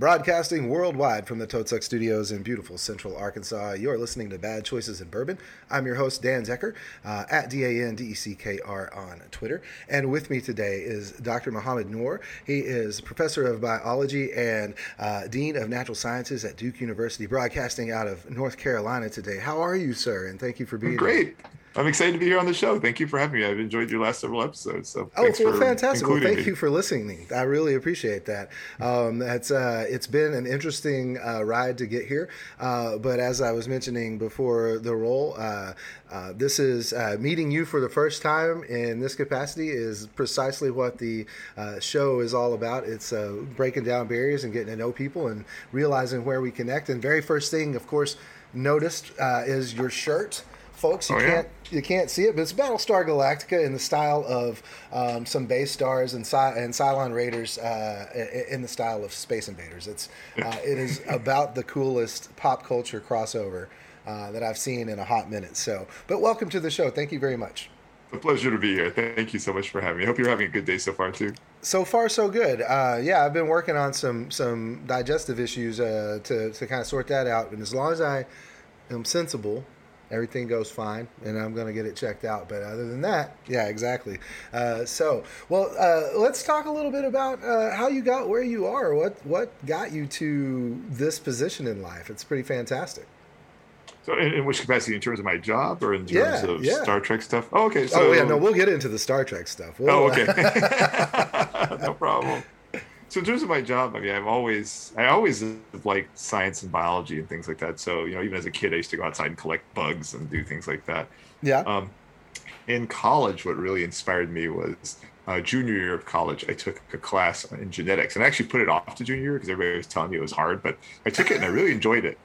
Broadcasting worldwide from the Toadsuck Studios in beautiful central Arkansas, you're listening to Bad Choices in Bourbon. I'm your host, Dan Decker, uh, at D A N D E C K R on Twitter. And with me today is Dr. Mohamed Noor. He is professor of biology and uh, dean of natural sciences at Duke University, broadcasting out of North Carolina today. How are you, sir? And thank you for being Great. here. I'm excited to be here on the show. Thank you for having me. I've enjoyed your last several episodes. So oh, well, fantastic. Well, thank me. you for listening. I really appreciate that. Um, it's uh, it's been an interesting uh, ride to get here. Uh, but as I was mentioning before the roll, uh, uh, this is uh, meeting you for the first time in this capacity is precisely what the uh, show is all about. It's uh, breaking down barriers and getting to know people and realizing where we connect. And very first thing, of course, noticed uh, is your shirt folks. You Oh, can't you can't see it, but it's Battlestar Galactica in the style of um, some base stars and Cy- and Cylon Raiders uh, in the style of Space Invaders. It's uh, it is about the coolest pop culture crossover uh, that I've seen in a hot minute. So, but welcome to the show. Thank you very much. It's a pleasure to be here. Thank you so much for having me. I hope you're having a good day so far too. So far, so good. Uh, yeah, I've been working on some some digestive issues uh, to to kind of sort that out, and as long as I am sensible, everything goes fine, and I'm going to get it checked out. But other than that, yeah, exactly. Uh, so, well, uh, let's talk a little bit about uh, how you got where you are. What what got you to this position in life? It's pretty fantastic. So, in, in which capacity? In terms of my job or in terms Yeah, of yeah. Star Trek stuff? Oh, okay. So, oh yeah, no, we'll get into the Star Trek stuff. We'll, Oh, okay. no problem. So in terms of my job, I mean, I've always, I always liked science and biology and things like that. So you know, even as a kid, I used to go outside and collect bugs and do things like that. yeah. Um, in college, what really inspired me was uh, junior year of college. I took a class in genetics, and I actually put it off to junior year because everybody was telling me it was hard. But I took it and I really enjoyed it.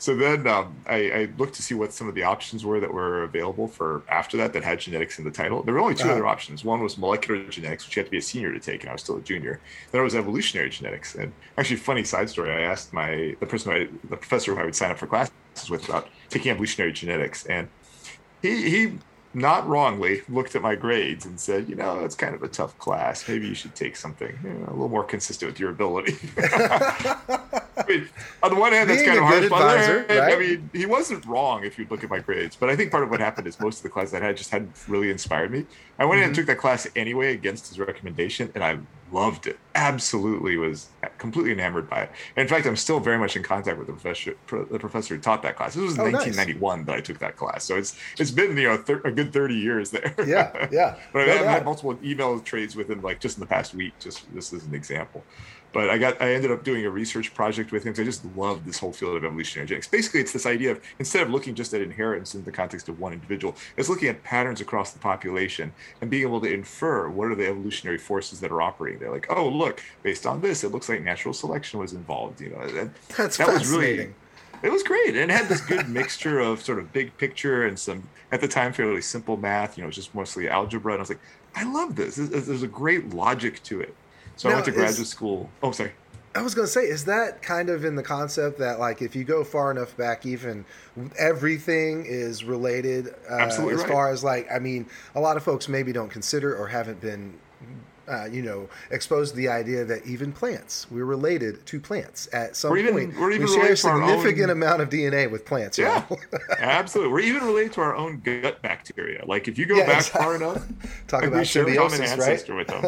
So then um, I, I looked to see what some of the options were that were available for after that that had genetics in the title. There were only 2 Uh-huh. other options. One was molecular genetics, which you had to be a senior to take, and I was still a junior. Then there was evolutionary genetics. And actually, funny side story: I asked my the person, I, the professor who I would sign up for classes with about taking evolutionary genetics, and he he not wrongly looked at my grades and said, you know, it's kind of a tough class. Maybe you should take something you know, a little more consistent with your ability. I mean, on the one hand, that's Being kind of hard. good but on advisor, hand, right? I mean, he wasn't wrong if you look at my grades. But I think part of what happened is most of the classes I had just hadn't really inspired me. I went in and Mhm. took that class anyway against his recommendation, and I loved it. Absolutely was completely enamored by it. And in fact, I'm still very much in contact with the professor, the professor who taught that class. This was in Oh, nice. 1991 that I took that class, so it's it's been you know thir- a good 30 years there. yeah, yeah. But No I've doubt. had multiple email trades with him, like just in the past week, just this is an example. But I got, I ended up doing a research project with him. 'cause I just love this whole field of evolutionary genetics. Basically, it's this idea of instead of looking just at inheritance in the context of one individual, it's looking at patterns across the population and being able to infer what are the evolutionary forces that are operating there. Like, oh, look, based on this, it looks like natural selection was involved. You know, and That's that was really it was great and it had this good mixture of sort of big picture and some at the time fairly simple math you know it was just mostly algebra and i was like i love this there's a great logic to it so Now, i went to is- graduate school oh sorry I was gonna say, is that kind of in the concept that like if you go far enough back, even everything is related uh, Absolutely as right. far as like I mean, a lot of folks maybe don't consider or haven't been. Uh, you know, exposed the idea that even plants, we're related to plants at some We're even- point. we're even we share a related to our significant own- amount of DNA with plants. Yeah. absolutely we're even related to our own gut bacteria like if you go Yeah, back exactly. far enough Talk like, about we share common symbiosis, right? ancestor with them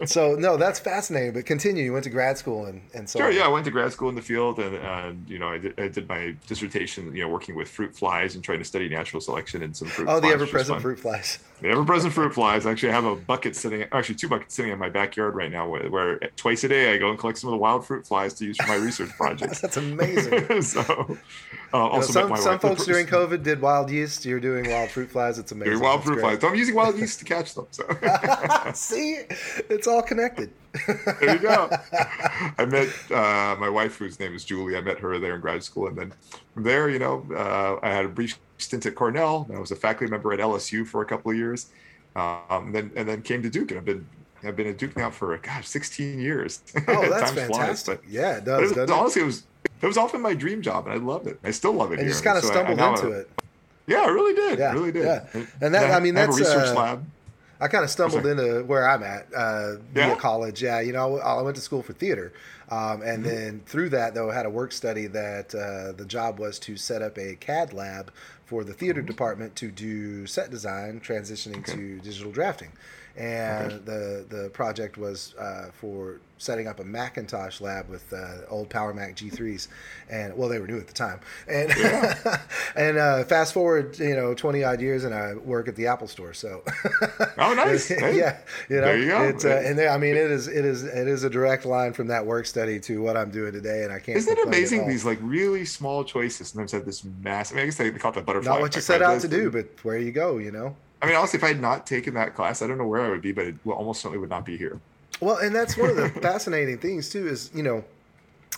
So no, that's fascinating. But continue. You went to grad school and and so Sure. on. Yeah, I went to grad school in the field, and, and you know, I did, I did my dissertation, you know, working with fruit flies and trying to study natural selection in some fruit. Oh, the flies, was ever-present fruit flies. The ever-present fruit flies. Actually, I have a bucket sitting, actually two buckets sitting in my backyard right now, where, where twice a day I go and collect some of the wild fruit flies to use for my research projects. That's amazing. so, uh, You know, also some some folks during COVID did wild yeast. You're doing wild fruit flies. It's amazing. doing wild It's fruit great. flies. So I'm using wild yeast to catch them. So See, it's all connected. there you go. I met uh, my wife, whose name is Julie. I met her there in grad school, and then from there, you know, uh, I had a brief stint at Cornell. I was a faculty member at LSU for a couple of years, um, and then and then came to Duke, and I've been I've been at Duke now for gosh, 16 years. Oh, that's Time flies, fantastic. but- yeah, it does. it was, it? honestly, it was it was often my dream job, and I loved it. I still love it. And you just kind of So I- I stumbled now- into it. Yeah, I really did. Yeah, really did. yeah. And that- I I mean, that's, a research uh, lab. I kind of stumbled into where I'm at uh, via yeah. college. Yeah, you know, I went to school for theater, um, and mm-hmm. then through that, though, I had a work study that uh, the job was to set up a CAD lab for the theater mm-hmm. department to do set design, transitioning okay. to digital drafting and okay. the the project was uh, for setting up a Macintosh lab with uh, old Power Mac G3s, and well, they were new at the time. And yeah. and uh, fast forward, you know, twenty odd years, and I work at the Apple Store. So oh, nice. Hey. yeah, you know, there you go. It's, uh, and they, I mean, it is it is it is a direct line from that work study to what I'm doing today, and I can't. Isn't it amazing? These like really small choices sometimes have this massive. I, mean, I guess they call it the butterfly. Not what you set out to do, but where you go, you know. I mean, honestly, if I had not taken that class, I don't know where I would be, but it almost certainly would not be here. Well, and that's one of the fascinating things too. Is you know,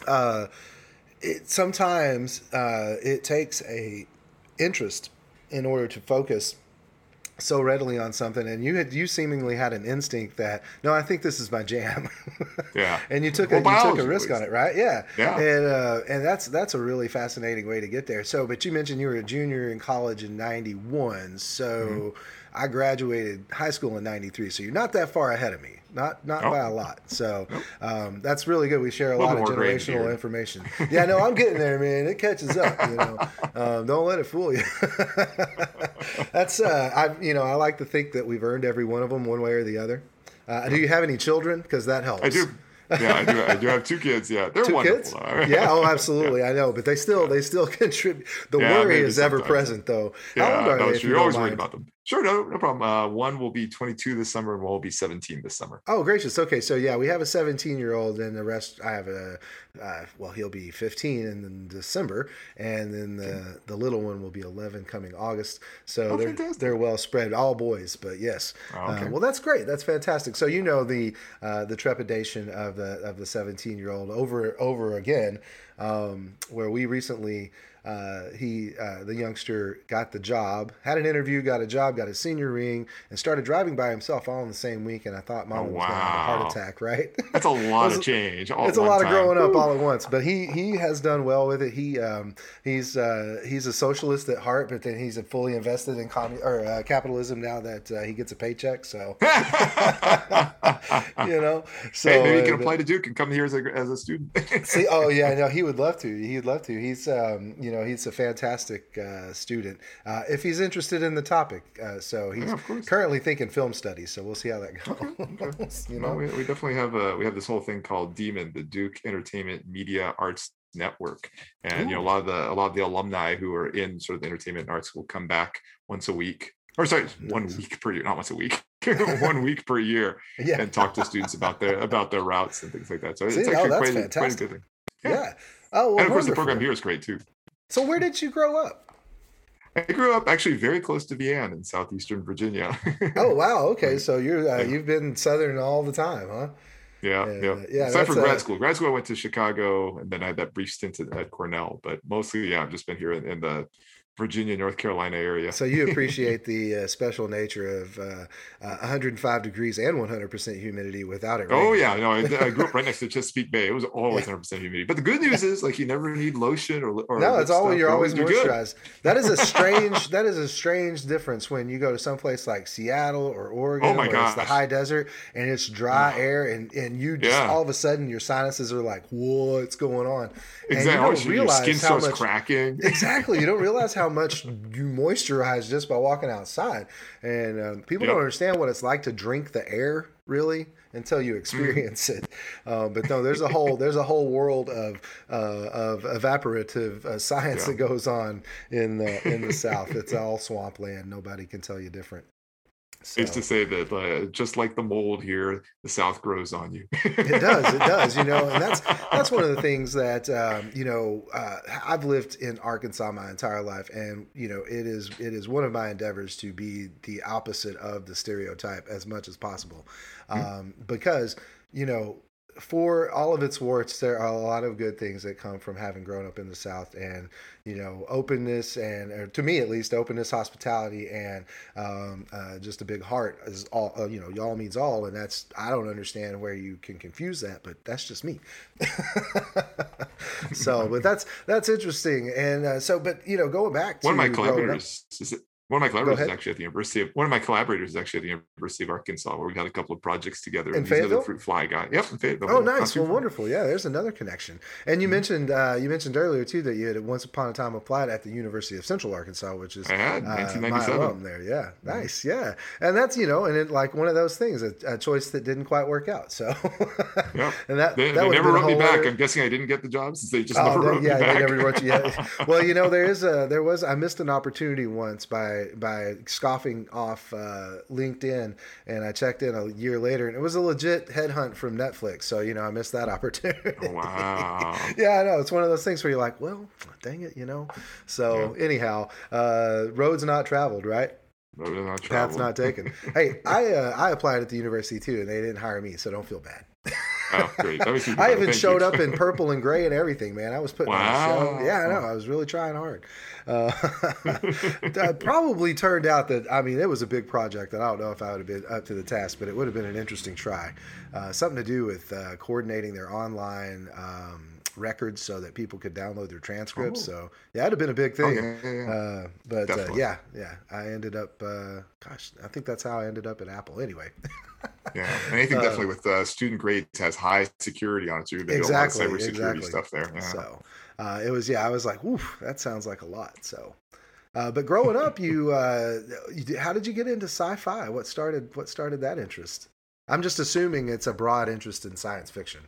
uh, it sometimes uh, it takes a interest in order to focus so readily on something and you had you seemingly had an instinct that no i think this is my jam. Yeah. And you took well, a you took a risk on it right? Yeah. Yeah. And uh, and that's that's a really fascinating way to get there. So but you mentioned you were a junior in college in 91 so mm-hmm. I graduated high school in 93 so you're not that far ahead of me not not by a lot. So um, that's really good. We share a, a lot of generational information. Yeah, no, I'm getting there, man. It catches up. You know, um, don't let it fool you. that's uh, I you know I like to think that we've earned every one of them one way or the other. Uh, do you have any children? Because that helps. I do yeah, I do. I do have two kids. Yeah, they're two wonderful. Kids? yeah, oh, absolutely. Yeah. I know, but they still they still contribute. The yeah, worry is ever present, though. How yeah, old are no, they? You're always mind? worried about them. Sure, no, no problem. Uh, one will be 22 this summer, and one will be 17 this summer. Oh, gracious. Okay, so yeah, we have a 17 year old, and the rest. I have a. Uh, well, he'll be 15 in December, and then the okay. the little one will be 11 coming August. So oh, they're fantastic. they're well spread, all boys. But yes, oh, okay. uh, well, that's great. That's fantastic. So you know the uh, the trepidation of the of the 17 year old over over again, um, where we recently uh, he uh, the youngster got the job, had an interview, got a job, got a senior ring, and started driving by himself all in the same week. And I thought mom oh, was going to have a heart attack. Right? That's a lot of change. it's a lot time. of growing up all at once. But he he has done well with it. He um, he's uh, he's a socialist at heart, but then he's fully invested in commun- or uh, capitalism now that uh, he gets a paycheck. So you know, so hey, maybe he can apply to Duke and come here as a as a student. see, oh yeah, no, he would love to. He'd love to. He's um, you know know, he's a fantastic uh, student uh, if he's interested in the topic. Uh, so he's yeah, currently thinking film studies. So we'll see how that goes. Okay, you know, we, we, definitely have a we have this whole thing called Demon, the Duke Entertainment Media Arts Network, and Ooh. you know a lot of the a lot of the alumni who are in sort of the entertainment and arts will come back once a week or sorry, one week per year, not once a week, one week per year, yeah. and talk to students about their about their routes and things like that. So See, it's actually oh, quite, a, quite, a, good thing. Yeah. yeah. Oh, well, and of course, the program here is great too. So where did you grow up? I grew up actually very close to Vienna in southeastern Virginia. oh wow! Okay, so you're uh, you've been southern all the time, huh? Yeah, yeah, uh, yeah. Except for grad school. Grad school, I went to Chicago, and then I had that brief stint at Cornell. But mostly, yeah, I've just been here in, in the Virginia, North Carolina area. So you appreciate the uh, special nature of uh, uh, 105 degrees and 100% humidity without it. Oh yeah, no, I, I, grew up right next to Chesapeake Bay. It was always 100% humidity. But the good news is, like, you never need lotion or, or no. It's always you're always moisturized. That is a strange. that is a strange difference when you go to some place like Seattle or Oregon, oh my where it's the high desert and it's dry oh. air, and and you just yeah. all of a sudden your sinuses are like, what's going on? And exactly. you don't realize your skin how starts much, cracking. Exactly. You don't realize how much you moisturize just by walking outside. And um, people yep. don't understand what it's like to drink the air really until you mm. experience it. Um, but no, there's a whole there's a whole world of uh, of evaporative uh, science yeah. that goes on in the in the South. It's all swampland. Nobody can tell you different. So. Is to say that uh, just like the mold here, the South grows on you. it does, it does. You know, and that's that's one of the things that um, you know. Uh, I've lived in Arkansas my entire life, and you know, it is it is one of my endeavors to be the opposite of the stereotype as much as possible, mm-hmm. um, mm-hmm. because you know for all of its warts, there are a lot of good things that come from having grown up in the South, and you know, openness and, to me at least, openness, hospitality, and um, uh, just a big heart is all. Uh, you know, y'all means all, and that's I don't understand where you can confuse that, but that's just me. so, but that's that's interesting, and uh, so, but you know, going back to one of my collaborators is it One of my collaborators is actually at the University of one of my collaborators is actually at the University of Arkansas, where we had a couple of projects together. In Fayetteville, fruit fly guy. Yep, in Fayetteville. Oh, nice. Well, wonderful. Yeah, there's another connection. And you mm-hmm. mentioned uh, you mentioned earlier too that you had once upon a time applied at the University of Central Arkansas, which is I had, uh, my alum there. Yeah, mm-hmm. nice. Yeah, and that's you know, and it like one of those things, a, a choice that didn't quite work out. So, yeah, and that they, that they never wrote me back. Other... I'm guessing I didn't get the job since they just oh, never they, wrote yeah, me back. Yeah, they never wrote you. Yet. well, you know, there is a there was I missed an opportunity once by by scoffing off uh, LinkedIn, and I checked in a year later, and it was a legit headhunt from Netflix. So you know, I missed that opportunity. Oh, wow. yeah, I know. It's one of those things where you're like, well, dang it, you know. So yeah. anyhow, uh, roads not traveled, right? Roads not traveled. Paths not taken. hey, I uh, I applied at the university too, and they didn't hire me, so don't feel bad. Oh, great. I even showed you. up in purple and gray and everything, man. I was putting wow. on a show. Yeah, I know. I was really trying hard. Uh, probably turned out that, I mean, it was a big project that I don't know if I would have been up to the task, but it would have been an interesting try. Uh, something to do with uh, coordinating their online. Um, records so that people could download their transcripts. Oh. So yeah, it'd have been a big thing. Oh, yeah, yeah. Uh, but uh, yeah, yeah, I ended up. Uh, gosh, I think that's how I ended up at Apple. Anyway. yeah, anything uh, definitely with uh, student grades has high security on it. too. you're exactly, a lot of cybersecurity exactly. stuff there. Yeah. So uh, it was yeah, I was like, oof, that sounds like a lot. So. Uh, but growing up, you, uh, you, how did you get into sci-fi? What started what started that interest? I'm just assuming it's a broad interest in science fiction.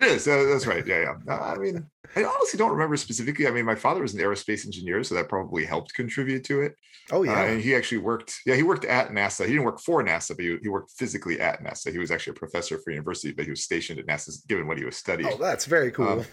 It is. Uh, that's right. Yeah, yeah. Uh, I mean, I honestly don't remember specifically. I mean, my father was an aerospace engineer, so that probably helped contribute to it. Oh yeah. Uh, and he actually worked. Yeah, he worked at NASA. He didn't work for NASA, but he, he worked physically at NASA. He was actually a professor for university, but he was stationed at NASA, given what he was studying. Oh, that's very cool. Um,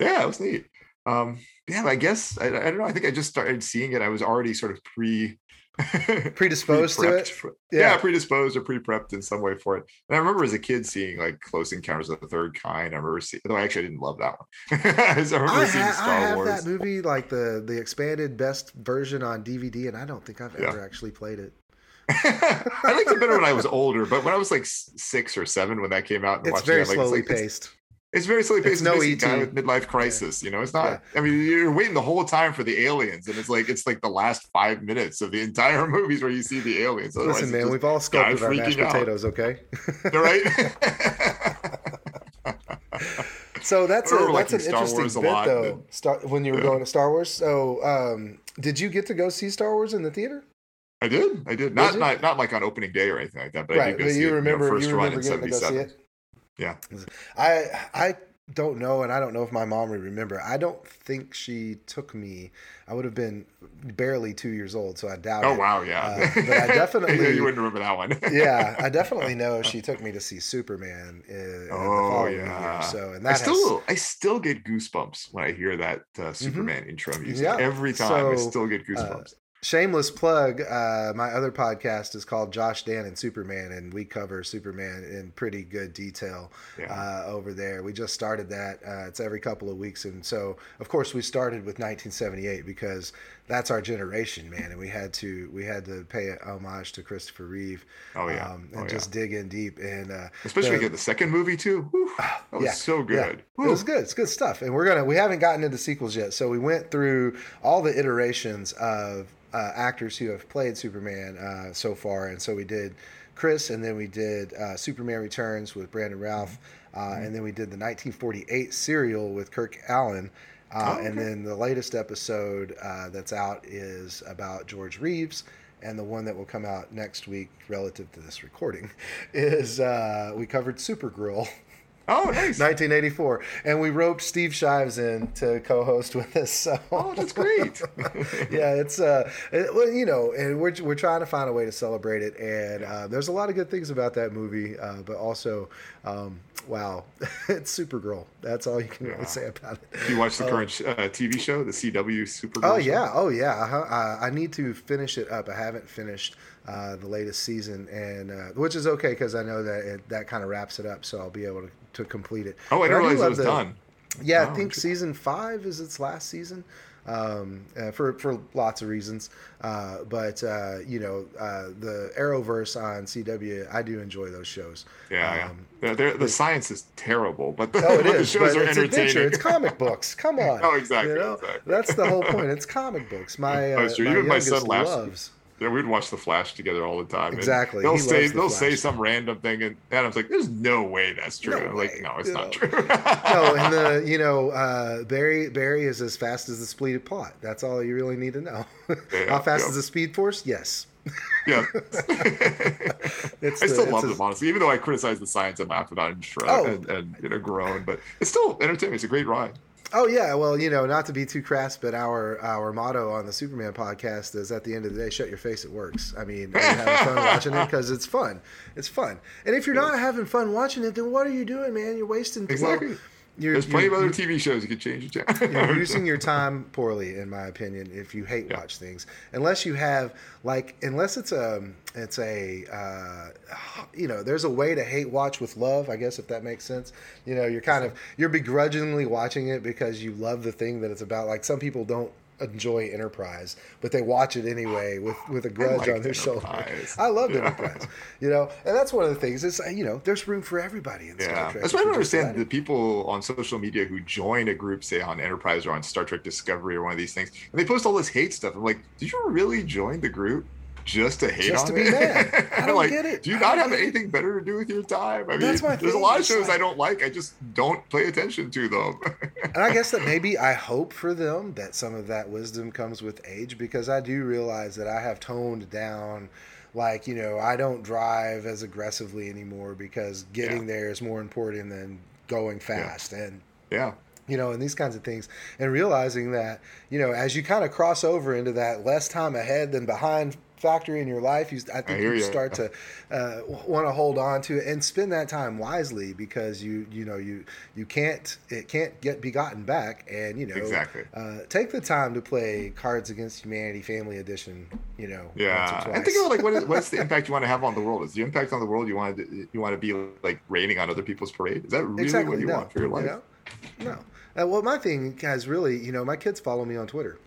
yeah, it was neat. Um, yeah, I guess I, I don't know. I think I just started seeing it. I was already sort of pre predisposed to it. yeah. yeah. predisposed or pre-prepped in some way for it. And I remember as a kid seeing like Close Encounters of the Third Kind. I remember seeing, though I actually didn't love that one. I remember I seeing ha- Star I have Wars. that movie, like the the expanded best version on DVD, and I don't think I've ever yeah. actually played it. I liked it better when I was older, but when I was like six or seven when that came out, and it's very it, like, slowly like, paced. It's very silly. It's no ET. guy with midlife crisis. Yeah. You know, it's not. Yeah. I mean, you're waiting the whole time for the aliens, and it's like it's like the last five minutes of the entire movies where you see the aliens. Otherwise, Listen, man, we've all sculpted our mashed out. potatoes, okay? right. so that's a that's an Star interesting bit, though. Star, when you were yeah. going to Star Wars, so um, did you get to go see Star Wars in the theater? I did. I did. Not, not not like on opening day or anything like that. But right. I did go but you it, remember you, know, first you run in '77. Yeah. I I don't know, and I don't know if my mom would remember. I don't think she took me. I would have been barely two years old, so I doubt. Oh it. wow, yeah. Uh, but I definitely you wouldn't remember that one. yeah, I definitely know she took me to see Superman. In, oh yeah. Year, so and that I still has... I still get goosebumps when I hear that uh, mm-hmm. Superman mm-hmm. intro music. Yeah. Every time so, I still get uh, goosebumps. Uh, shameless plug uh, my other podcast is called josh dan and superman and we cover superman in pretty good detail yeah. uh, over there we just started that uh, it's every couple of weeks and so of course we started with 1978 because that's our generation man. And we had to we had to pay homage to christopher reeve oh yeah. um, and oh, just dig in deep. And uh, especially the, get the second movie too. Whew, that was yeah, so good. Yeah. it was good. It's good stuff. And we're gonna we haven't gotten into sequels yet. So we went through all the iterations of uh, actors who have played Superman uh, so far, and so we did Chris, and then we did uh, Superman Returns with Brandon uh, mm-hmm. and then we did the 1948 serial with Kirk Alyn. Uh, okay. And then the latest episode uh, that's out is about George Reeves, and the one that will come out next week, relative to this recording, is we covered Supergirl Oh, nice. 1984. And we roped Steve Shives in to co-host with us. So. Oh, that's great. yeah, it's uh, it, well, you know, and we're we're trying to find a way to celebrate it. And uh, there's a lot of good things about that movie, uh, but also, um, wow, it's Supergirl. That's all you can yeah. really say about it. You watch the uh, current uh, TV show, the CW Supergirl? Oh yeah, show? oh yeah. Uh, I need to finish it up. I haven't finished. Uh, the latest season, and uh, which is okay because I know that it, that kind of wraps it up, so I'll be able to to complete it. Oh, I didn't realize it was the, done. Yeah, oh, I think season five is its last season. Um, uh, for for lots of reasons. Uh, but uh, you know, uh, the Arrowverse on CW, I do enjoy those shows. Yeah, um, yeah. They're, the science is terrible, but the, oh, it is. the shows are it's entertaining. Adventure. It's comic books. Come on. oh, exactly, you know? exactly. That's the whole point. It's comic books. My, uh, my Even my son loves Yeah, we'd watch The Flash together all the time. Exactly. They'll He say The they'll say some random thing, and Adam's like, "There's no way that's true." No way, like, "No, it's you not know. true." no, and the you know uh, Barry Barry is as fast as the speed of plot. That's all you really need to know. Yeah, How fast yeah. is the speed force? Yes. yeah. I still it's love a- them honestly, even though I criticize the science and laugh about it and shrug Oh. and, and you know groan, but it's still entertaining. It's a great ride. Oh yeah, well you know not to be too crass, but our our motto on the Superman podcast is at the end of the day, shut your face. It works. I mean, are you having fun watching it because it's fun. It's fun. And if you're not having fun watching it, then what are you doing, man? You're wasting. well, Exactly. You're, There's plenty of other TV shows you could change your channel. you're using your time poorly, in my opinion. If you hate Yeah. watch things, unless you have like, unless it's a, it's a, uh, you know, there's a way to hate watch with love. I guess if that makes sense. You know, you're kind of you're begrudgingly watching it because you love the thing that it's about. Like some people don't enjoy Enterprise, but they watch it anyway with with a grudge liked on their shoulder. I love Yeah. Enterprise. You know, and that's one of the things. Is you know, there's room for everybody in Star Yeah, Trek. that's why I don't understand the people on social media who join a group, say on Enterprise or on Star Trek Discovery or one of these things, and they post all this hate stuff. I'm like, did you really join the group just to hate Just on to be it? mad. I don't like, get it. Do you not have it. anything better to do with your time? I mean, That's my there's a lot of shows like- I don't like. I just don't pay attention to them. and I guess that maybe I hope for them that some of that wisdom comes with age because I do realize that I have toned down. Like, you know, I don't drive as aggressively anymore because getting Yeah. there is more important than going fast. And, yeah, you know, and these kinds of things. And realizing that, you know, as you kind of cross over into that less time ahead than behind factory in your life, you, I think hear you ya. start to uh, want to hold on to it and spend that time wisely because you, you know, you, you can't, it can't get be gotten back. And, you know, Exactly. uh, take the time to play Cards Against Humanity Family Edition, you know, once or yeah. twice. And think about like what is, what's the impact you want to have on the world? Is the impact on the world you want to you want to be like raining on other people's parade? Is that really exactly what you no, want for your life? know? No. Uh, well, my thing has really, you know, my kids follow me on Twitter.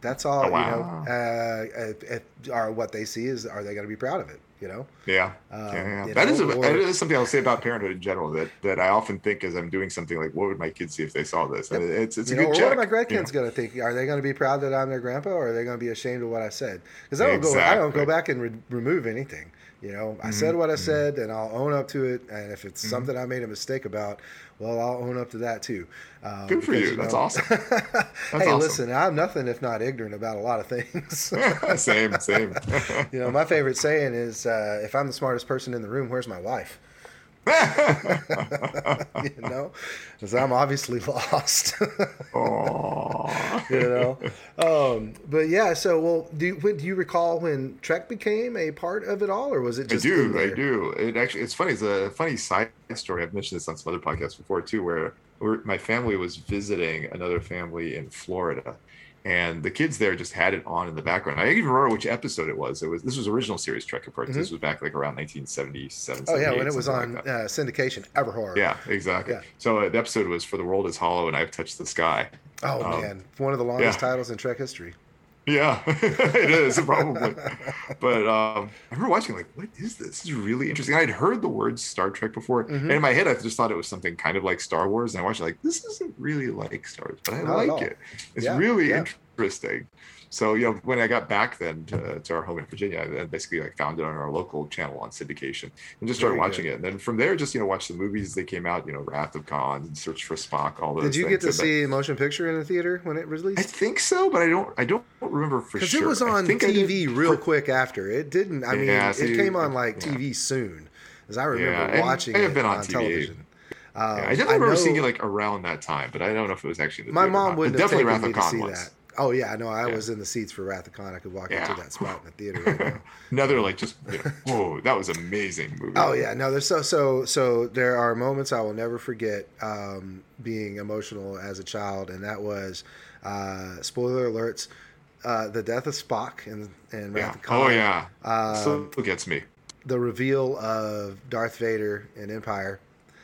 That's all. Oh, You know, uh, if, if, are what they see is are they going to be proud of it? You know. Yeah, Um, yeah, yeah. That know, is a, or- that is something I'll say about parenthood in general. That that I often think as I'm doing something like, what would my kids see if they saw this? And it's it's a know, good check. what are my grandkids going to think? Are they going to be proud that I'm their grandpa, or are they going to be ashamed of what I said? Because I don't go, I don't go back and re- remove anything. You know, I Mhm, said what I mhm. said, and I'll own up to it. And if it's Mhm. something I made a mistake about, well, I'll own up to that too. Um, Good for you. That's know- awesome. hey, awesome. listen, I'm nothing if not ignorant about a lot of things. same, same. you know, my favorite saying is, uh, "If I'm the smartest person in the room, where's my wife?" you know, because I'm obviously lost. You know, um, but yeah. So, well, do you, when, do you recall when Trek became a part of it all, or was it I just? in do, I do. It actually, it's funny. It's a funny side story. I've mentioned this on some other podcasts before too, where my family was visiting another family in Florida, and the kids there just had it on in the background. I even remember which episode it was. It was this was original series Trek, of course. This was back like around 1977. Mm-hmm. Oh yeah, when it was on like uh, syndication. Yeah, exactly. Yeah. So uh, the episode was "For the World Is Hollow" and "I've Touched the Sky." Oh Um, man, one of the longest yeah. titles in Trek history. Yeah, it is probably. But um, I remember watching like, what is this? This is really interesting. I'd heard the word Star Trek before, Mhm. and in my head, I just thought it was something kind of like Star Wars. And I watched it like, this isn't really like Star Wars, but I Not like it. It's Yeah, really yeah. interesting. So you know, when I got back then to, to our home in Virginia, I basically like found it on our local channel on syndication and just started Very watching good. it. And then from there, just you know, watch the movies they came out. You know, Wrath of Khan and Search for Spock. All those. Did you get to. And see motion picture in the theater when it released I think so, but I don't. I don't remember for Because sure. it was on I TV real quick after. It didn't. I mean, Yeah, it came on like yeah. TV soon, as I remember Yeah, watching I have it been on on TV. television. Um, Yeah, I definitely remember know- seeing it like around that time, but I don't know if it was actually. The My mom wouldn't have definitely taken Wrath me of to see was. that. Oh yeah, no, I Yeah. was in the seats for Wrath of Khan. I could walk Yeah. into that spot in the theater. Right now. Another like just you know, whoa, that was amazing movie. Oh yeah, no. There's so so so. There are moments I will never forget um, being emotional as a child, and that was uh, spoiler alerts: uh, the death of Spock and and Wrath yeah. of Khan. Oh yeah. Um, Still gets me. the reveal of Darth Vader in Empire.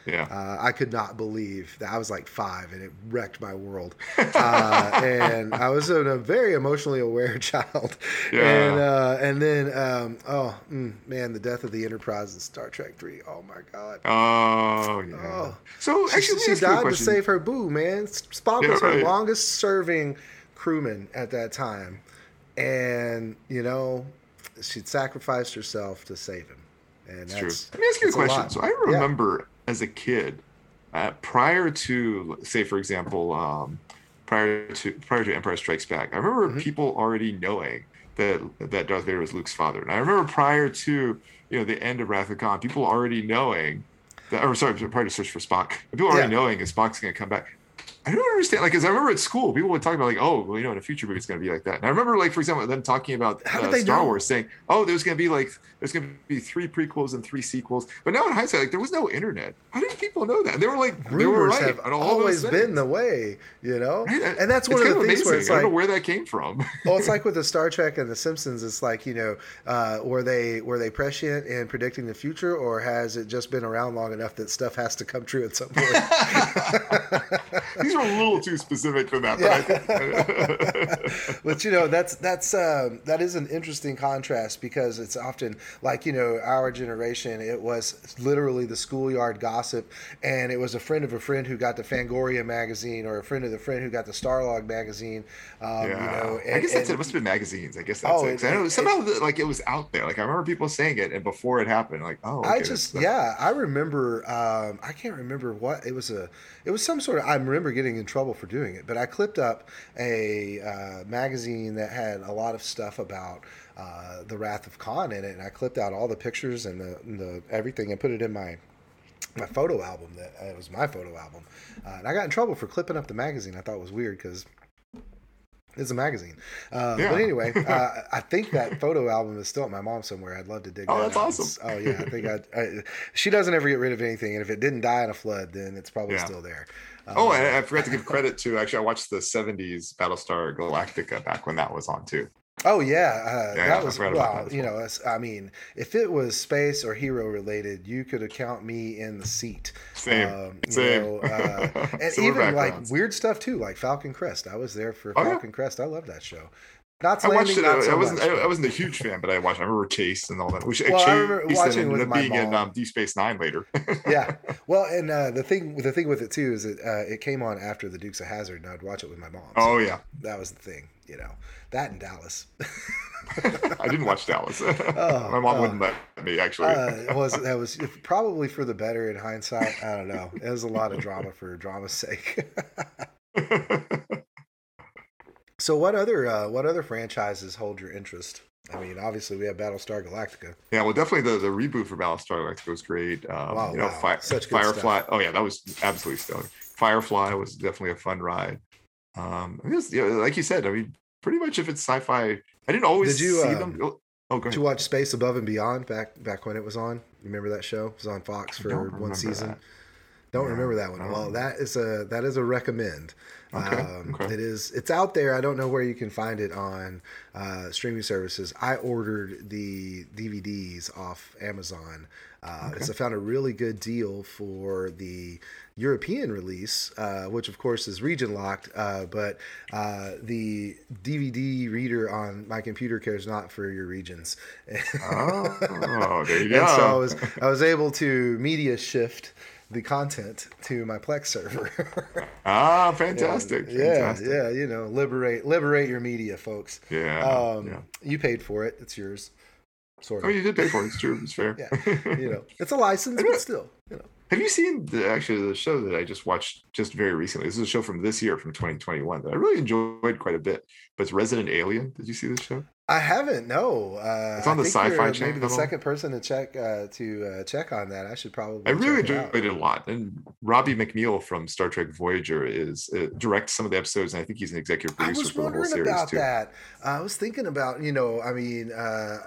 Yeah. Uh, I could not believe that I was like five and it wrecked my world. Uh, and I was a, very emotionally aware child. Yeah. And uh, and then um, oh mm, man, the death of the Enterprise in Star Trek Three. Oh my god. Oh yeah. Oh. So She, actually, she a died to save her boo, man. Spock Yeah, was her right. longest serving crewman at that time. And, you know, she'd sacrificed herself to save him. And It's true. that's, Let me ask you a that's a question. so I remember as a kid, uh, prior to, say, for example, um, prior to prior to Empire Strikes Back, I remember Mhm. people already knowing that that Darth Vader was Luke's father, and I remember prior to you know the end of Wrath of Khan, people already knowing that, or sorry, prior to Search for Spock, people already Yeah. knowing that Spock's going to come back. I don't understand. Like, because I remember at school, people would talk about like, oh, well, you know, in a future movie, it's going to be like that. And I remember, like, for example, them talking about uh, they Star know? Wars, saying, oh, there's going to be like, there's going to be three prequels and three sequels. But now in hindsight, like, there was no internet. How did people know that? And they were like, they were rumors right have all always been the way, you know. Right? And that's It's one of kind the things amazing. where it's I don't like, know where that came from. well, it's like with the Star Trek and the Simpsons. It's like you know, uh, were they were they prescient in predicting the future, or has it just been around long enough that stuff has to come true at some point? These are a little too specific for that. But I think, but you know that's that's um, that is an interesting contrast because it's often like you know our generation it was literally the schoolyard gossip and it was a friend of a friend who got the Fangoria magazine or a friend of the friend who got the Starlog magazine um, yeah. you know I guess that's it. and- It must have been magazines. I guess that's Oh, it. it- it- somehow the- like it was out there. Like I remember people saying it, and before it happened, like oh, I just yeah, I remember. Um, I can't remember what it was. A it was some sort of. I remember getting in trouble for doing it, but I clipped up a uh, magazine that had a lot of stuff about uh, the Wrath of Khan in it, and I clipped out all the pictures and the, and the everything and put it in my my photo album. That uh, it was my photo album, uh, and I got in trouble for clipping up the magazine. I thought it was weird because. It's a magazine, uh, Yeah. but anyway, uh, I think that photo album is still at my mom's somewhere. I'd love to dig. Oh, that that's out. awesome. It's- Oh yeah, I think I, I. She doesn't ever get rid of anything, and if it didn't die in a flood, then it's probably Yeah. still there. Oh, Um, and I forgot to give credit to actually. I watched the '70s Battlestar Galactica back when that was on too. oh yeah, uh, Yeah, that was well. that You know, I mean, if it was space or hero related, you could account me in the seat. Same, Um, same. know, uh, and even like weird stuff too, like Falcon Crest. I was there for Oh, yeah. Falcon Crest. I love that show. Not I watched landing, it. I, so I wasn't. much, I, I wasn't a huge fan, but I watched. I remember Chase and all that. Which Well, I Chase remember then watching ended up being in mom. um, Deep Space Nine later. yeah. Well, and uh, the thing the thing with it too is that uh, it came on after the Dukes of Hazzard, and I'd watch it with my mom. So oh yeah, that was the thing, you know. That in Dallas. I didn't watch Dallas. My mom oh. wouldn't let me actually. Uh, it was that was probably for the better in hindsight. I don't know. It was a lot of drama for drama's sake. So, what other uh, what other franchises hold your interest? I mean, obviously we have Battlestar Galactica. yeah, well, definitely the, the reboot for Battlestar Galactica was great. Um, Wow, you know, wow. Fi- Such good Firefly. Oh yeah, that was absolutely stellar. Firefly was definitely a fun ride. Um, I guess, yeah, like you said, I mean, pretty much if it's sci-fi, I didn't always Did you, see um, them. Oh, go Did you watch Space Above and Beyond back back when it was on? You remember that show? It was on Fox for one season. that. Don't No, remember that one. Well, that is a that is a recommend. Okay, Um, okay. It is. It's out there. I don't know where you can find it on uh, streaming services. I ordered the DVDs off Amazon. Uh, Okay. So I found a really good deal for the European release, uh, which of course is region locked. Uh, but uh, the DVD reader on my computer cares not for your regions. Oh, there you And so I was I was able to media shift the content to my Plex server. Ah, fantastic. yeah, fantastic. yeah, you know, liberate liberate your media, folks. Yeah. Um, yeah. you paid for it; it's yours, sort Oh, of. you did pay for it. It's true. It's fair. Yeah, you know, it's a license, but still, you know. Have you seen the actually the show that I just watched just very recently? This is a show from this year, from 2021, that I really enjoyed quite a bit. But it's Resident Alien. Did you see this show? I haven't. No, uh, It's on I the think you're Sci-Fi Maybe Channel. the second person to check uh, to uh, check on that. I should probably. I really check it it a lot. And Robbie McNeill from Star Trek Voyager is uh, directs some of the episodes, and I think he's an executive I producer was for the whole wondering series about too. that. I was thinking about, you know, I mean, uh,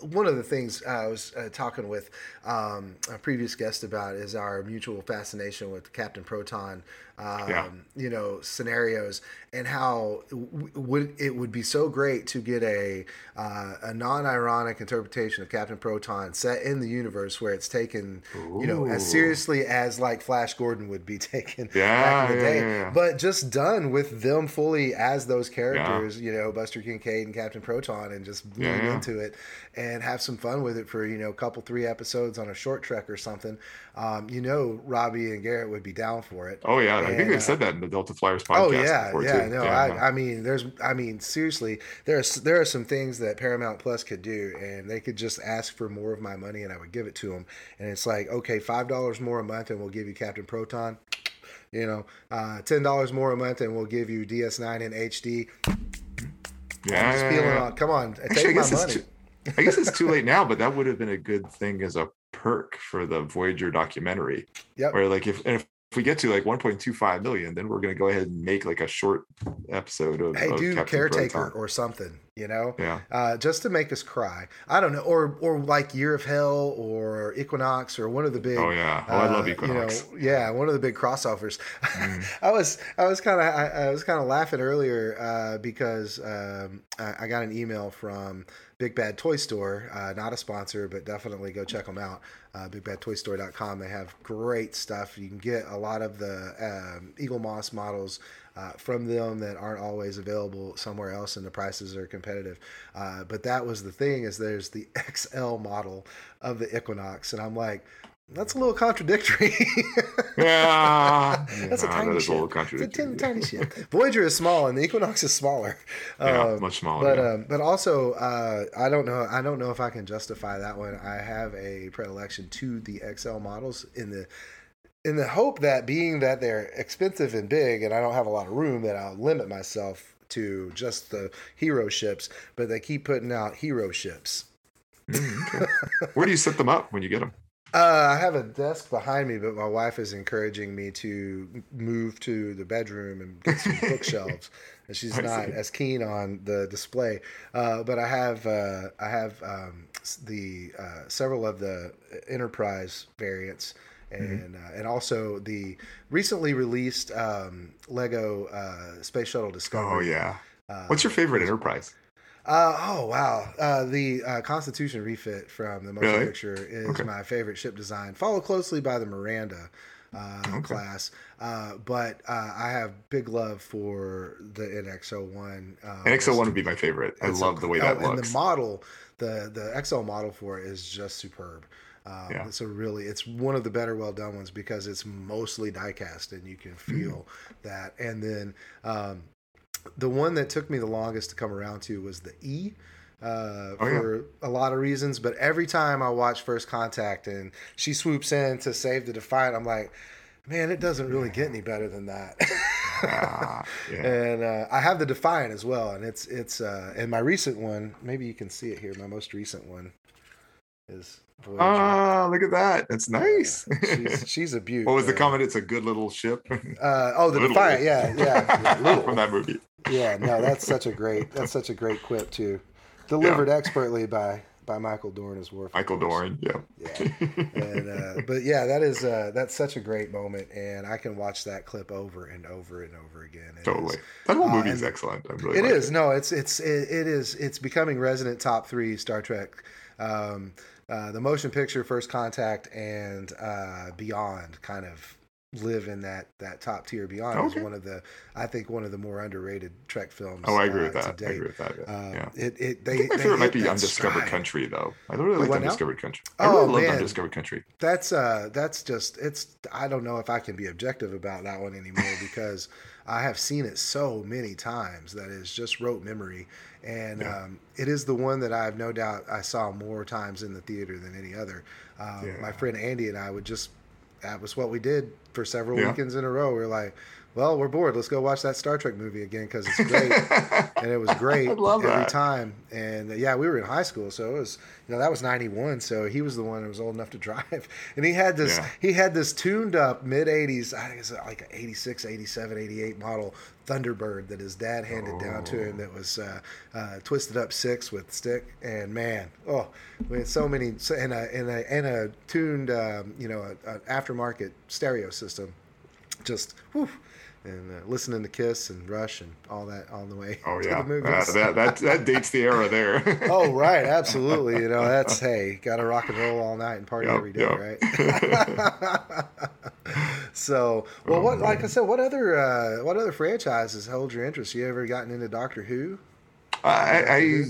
one of the things I was uh, talking with um, a previous guest about is our mutual fascination with Captain Proton, um, Yeah. you know, scenarios and how w- would it would be so great to get a uh, a non-ironic interpretation of Captain Proton set in the universe where it's taken, you know, as seriously as like Flash Gordon would be taken Yeah, back in the yeah, day, but just done with them fully as those characters, you know, Buster Kincaid and Captain Proton, and just yeah. into it. and have some fun with it for you know a couple three episodes on a short trek or something, um, you know Robbie and Garrett would be down for it. Oh yeah, And, I think they've uh, said that in the Delta Flyers podcast. Oh yeah, before, yeah. too. No, I, I mean, there's, I mean, seriously, there's there are some things that Paramount Plus could do, and they could just ask for more of my money, and I would give it to them. And it's like, okay, five dollars more a month, and we'll give you Captain Proton. You know, uh, ten dollars more a month, and we'll give you DS9 in HD. yeah, I'm just yeah, feeling yeah. on. Come on, Actually, I take my guess it's money. too, I guess it's too late now, but that would have been a good thing as a perk for the Voyager documentary. Yeah. Where like if and if if we get to like 1.25 million, then we're gonna go ahead and make like a short episode of, Hey, of do Captain caretaker Proton. or something. You know, Yeah. uh, just to make us cry. I don't know, or or like Year of Hell or Equinox or one of the big. Oh yeah. Oh, I love uh, Equinox. You know, yeah, one of the big crossovers. Mm. I was I was kind of I, I was kind of laughing earlier uh, because um, I, I got an email from Big Bad Toy Store, uh, not a sponsor, but definitely go check them out. Uh, BigBadToyStore.com. They have great stuff. You can get a lot of the um, Eaglemoss models uh, from them that aren't always available somewhere else, and the prices are competitive. Uh, but that was the thing is there's the XL model of the Equinox, and I'm like, that's a little contradictory. Yeah. That's a tiny that is a ship. little It's a contradictory. tin, tiny ship. Voyager is small, and the Equinox is smaller. Yeah, Um, much smaller. but yeah. um, but also, uh, I don't know. I don't know if I can justify that one. I have a predilection to the XL models in the in the hope that being that they're expensive and big, and I don't have a lot of room, that I'll limit myself to just the hero ships. But they keep putting out hero ships. Mm, okay. Where do you set them up when you get them? Uh, I have a desk behind me, but my wife is encouraging me to move to the bedroom and get some bookshelves. And she's I not see. as keen on the display. Uh, but I have uh, I have um, the uh, several of the Enterprise variants. Mm-hmm. And uh, and also the recently released um, Lego uh, Space Shuttle Discovery. Oh yeah. Uh, What's your favorite Enterprise? Uh, oh wow! Uh, the uh, Constitution refit from the motion Really? picture is Okay. my favorite ship design, followed closely by the Miranda uh, Okay. class. Uh, but uh, I have big love for the NX01. Uh, NX01 would be my favorite. I love the way oh, that And looks. the model, the the XL model for it is just superb. Um, Yeah. It's a really, it's one of the better well done ones because it's mostly die cast and you can Mm-hmm. feel that. And then um, the one that took me the longest to come around to was the E. Uh, Oh, yeah. for a lot of reasons, but every time I watch First Contact and she swoops in to save the Defiant, I'm like, man, it doesn't really get any better than that. Ah, yeah. and uh, I have the Defiant as well, and it's it's uh, and my recent one. Maybe you can see it here. My most recent one is Voyager. Ah, look at that. That's nice. she's, she's a beaut. what was the comment? It's a good little ship. Uh, oh, the Little Defiant. Yeah, yeah, yeah. From that movie. yeah. No, that's such a great. That's such a great quip too. Delivered expertly by by Michael Dorn as Worf. Michael. Dorn. Yeah. Yeah. and uh, but yeah, that is uh, that's such a great moment, and I can watch that clip over and over and over again. It is- totally. That whole Uh, movie is excellent. I really It like is no, it's it's it, it is it's becoming resident top three Star Trek. Um, uh, the motion picture, First Contact, and uh, Beyond kind of live in that that top tier. Beyond Okay. is one of the I think one of the more underrated Trek films. Oh, I agree uh, with that. I agree with that. Yeah. Um, yeah. It it they, I think my they favorite might be Undiscovered stride. Country, though. I really like what now? Undiscovered Country. I Oh, really love man. Undiscovered Country. That's uh that's just it's I don't know if I can be objective about that one anymore because I have seen it so many times that it's just rote memory and Yeah. um, it is the one that I have no doubt I saw more times in the theater than any other. Um, Yeah. My friend Andy and I would just that was what we did for several Yeah. weekends in a row. We are like, well, we're bored. Let's go watch that Star Trek movie again because it's great. and it was great love every that. time. And yeah, we were in high school, so it was you know that was '91. So he was the one that was old enough to drive, and he had this Yeah. he had this tuned up mid '80s, I think it's like an '86, '87, '88 model Thunderbird that his dad handed down to him that was uh, uh, twisted up six with stick. And man, oh, we had so many so- and a and a and a tuned um, you know an aftermarket stereo system, just whew, and uh, listening to Kiss and Rush and all that on the way Oh to yeah, the movies. Uh, that, that that dates the era there. Oh right, absolutely. You know that's hey, got to rock and roll all night and party Yep, every day, yep. right? so, well, Oh, what like I said, what other uh, what other franchises hold your interest? You ever gotten into Doctor Who? I, I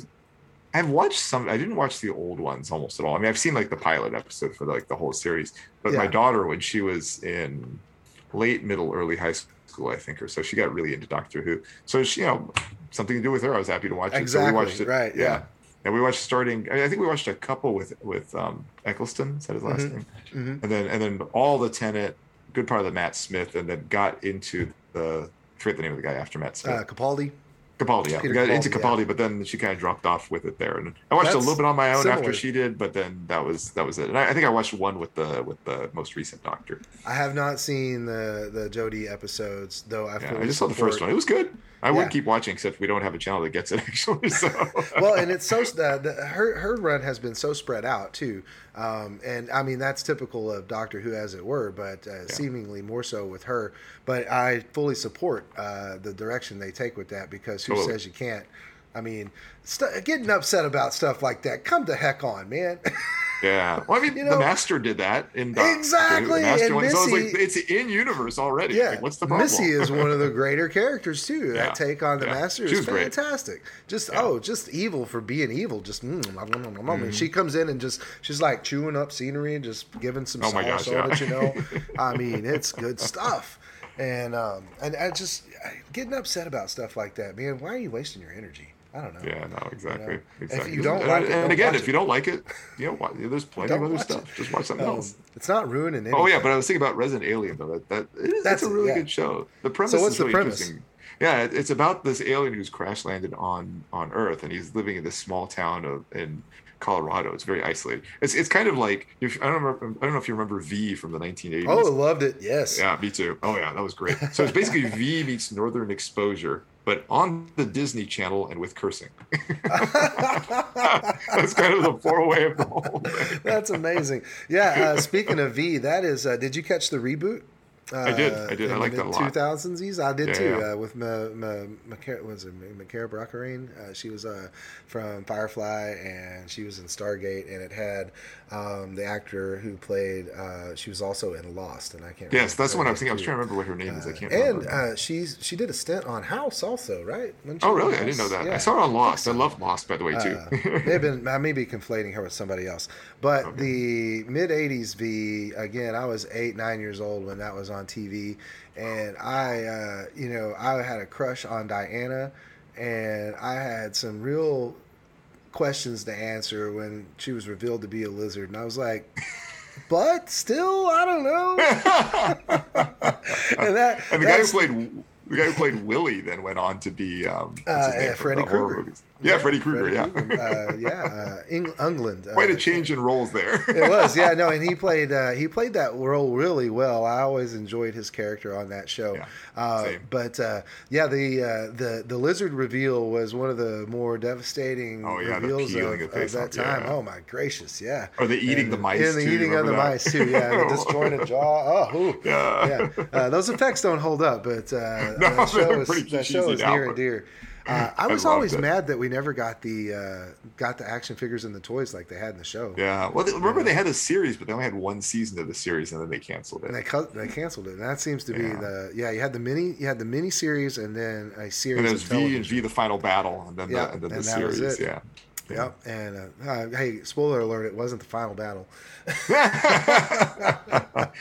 I've watched some. I didn't watch the old ones almost at all. I mean, I've seen like the pilot episode for like the whole series. But my daughter, when she was in late middle, early high school, I think, or so, she got really into Doctor Who. So she, you know, something to do with her. I was happy to watch it. So Exactly, we watched it. right, yeah. And we watched starting. I, mean, I think we watched a couple with with um, Eccleston. Is that his last Mhm. name? Mhm. And then and then all the Tennant, good part of the Matt Smith, and then got into the. I forget the name of the guy after Matt Smith. Uh, Capaldi. Capaldi, yeah. Peter We got into Capaldi, Capaldi, but then she kind of dropped off with it there. And I watched a little bit on my own similar. after she did, but then that was that was it. And I, I think I watched one with the with the most recent Doctor. I have not seen the the Jodie episodes though. I, Yeah, I just saw the first one. It was good. I Yeah. would keep watching, except we don't have a channel that gets it actually. So well, and it's so uh, the, her her run has been so spread out too, um, and I mean that's typical of Doctor Who as it were, but uh, seemingly more so with her. But I fully support uh, the direction they take with that because who Totally. says you can't? I mean, st- getting upset about stuff like that, come the heck on, man. yeah. Well, I mean, You the Master did that in the Exactly, Master and one. So it's like Missy- it's in universe already. Yeah, Like, what's the problem? Missy is one of the greater characters too. Yeah, That take on the yeah. master is was great. fantastic. Just Yeah. oh, just evil for being evil. Just mm, mm, mm, mm, mm. Mm-hmm. she comes in and just she's like chewing up scenery and just giving some Oh my sauce gosh, on yeah. it. You know, I mean, it's good stuff. And um, and I just getting upset about stuff like that, man. Why are you wasting your energy? I don't know. Yeah, no, exactly. know, if exactly. you don't and, like it, and don't again, watch if you don't like it, you know, what, there's plenty of other stuff. it. Just watch something Um, else. it's not ruining anything. Oh yeah, but I was thinking about Resident Alien though. That that it is, That's a really yeah. good show. The premise So what's is the premise? interesting. Yeah, it- it's about this alien who's crash landed on on Earth, and he's living in this small town of in Colorado. It's very isolated. It's it's kind of like if, I don't remember, I don't know if you remember V from the 1980s. oh, I loved it. Yes. Yeah, me too. Oh yeah, that was great. So it's basically V meets Northern Exposure, but on the Disney Channel and with cursing. That's kind of the four-way of the whole thing. That's amazing. Yeah. Uh, speaking of V, that is. Uh, did you catch the reboot? Uh, I did, I did. I the that a lot. Two thousands. I did Yeah, too. yeah. Uh, with Maca- was it Makara Brockarine? Uh, she was uh, from Firefly, and she was in Stargate, and it had um, the actor who played. Uh, she was also in Lost, and I can't. Yes, that's her what I was thinking. I was trying to remember what her name is. I can't And remember. uh, she's she did a stint on House also, right? Oh, really? I didn't know that. Yeah. I saw her on Lost. I, so. love Lost, by the way, too. Uh, have been I may be conflating her with somebody else. But Okay. the mid '80s V again, I was eight, nine years old when that was on TV, and I, uh, you know, I had a crush on Diana, and I had some real questions to answer when she was revealed to be a lizard, and I was like. But still, I don't know. and that and the guy who played the guy who played Willie then went on to be um, Uh, yeah, Freddy Krueger. Movies. Yeah, Freddy Krueger. Yeah, uh, yeah, uh, Eng- Englund. Uh, quite a change in roles there. it was, yeah, no, and he played uh, he played that role really well. I always enjoyed his character on that show. Yeah, uh, same. but uh, yeah, the uh, the the lizard reveal was one of the more devastating Oh, yeah, reveals of, the of that time. yeah. Oh my gracious, yeah. Or the eating And- the mice. And the too, eating of the that? mice too. Yeah, the disjointed jaw. Oh, ooh. Yeah. yeah. Uh, those effects don't hold up, but uh, No, that show is, that show now, near and dear. Uh, I I was loved always it. mad that we never got the uh, got the action figures and the toys like they had in the show. Yeah. Well, they, remember they had a series, but they only had one season of the series, and then they canceled it. And they cut, they canceled it. And that seems to be Yeah. the yeah. You had the mini, you had the mini series, and then a series. And it of was V and. V the final battle, and then Yeah, the, and then the series. Yeah. Yep. And uh, uh, hey, spoiler alert! It wasn't the final battle.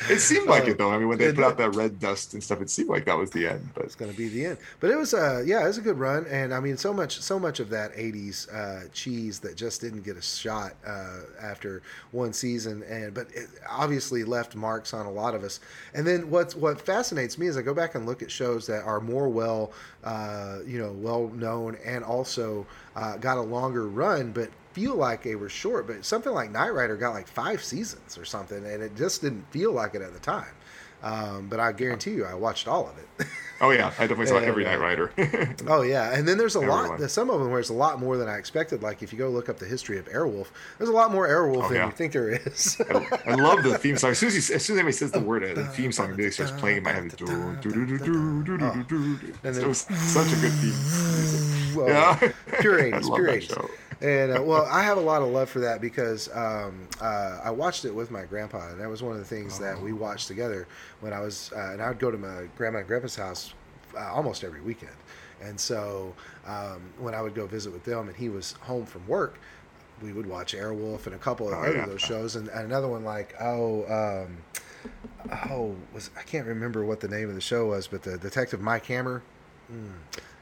it seemed like it though. I mean, when they put out that red dust and stuff, it seemed like that was the end. But It's going to be the end. But it was, uh, yeah, it was a good run, and I mean, so much, so much of that '80s uh, cheese that just didn't get a shot uh, after one season, and but it obviously left marks on a lot of us. And then what's what fascinates me is I go back and look at shows that are more well, uh, you know, well known, and also uh, got a longer run, but feel like they were short. But something like Knight Rider got like five seasons or something, and it just didn't feel like it at the time. Um, but I guarantee you, I watched all of it. oh yeah, I definitely saw every. Knight Rider. Oh yeah, and then there's a lot. Everyone. There's some of them where it's a lot more than I expected. Like if you go look up the history of Airwolf, there's a lot more Airwolf Oh, than yeah. you think there is. I, I love the theme song. As soon as, you, as soon as anybody says the word, uh, the theme song immediately starts playing in my head. Oh. It was such a good theme. music. Well, Yeah, pure I 80s, love pure that 80s. And uh, well, I have a lot of love for that because um, uh, I watched it with my grandpa, and that was one of the things that we watched together when I was. Uh, and I would go to my grandma and grandpa's house uh, almost every weekend. And so um, when I would go visit with them, and he was home from work, we would watch Airwolf and a couple of Oh, other yeah. those shows, and, and another one like oh. Um, Oh, was I can't remember what the name of the show was, but the detective Mike Hammer. Mm,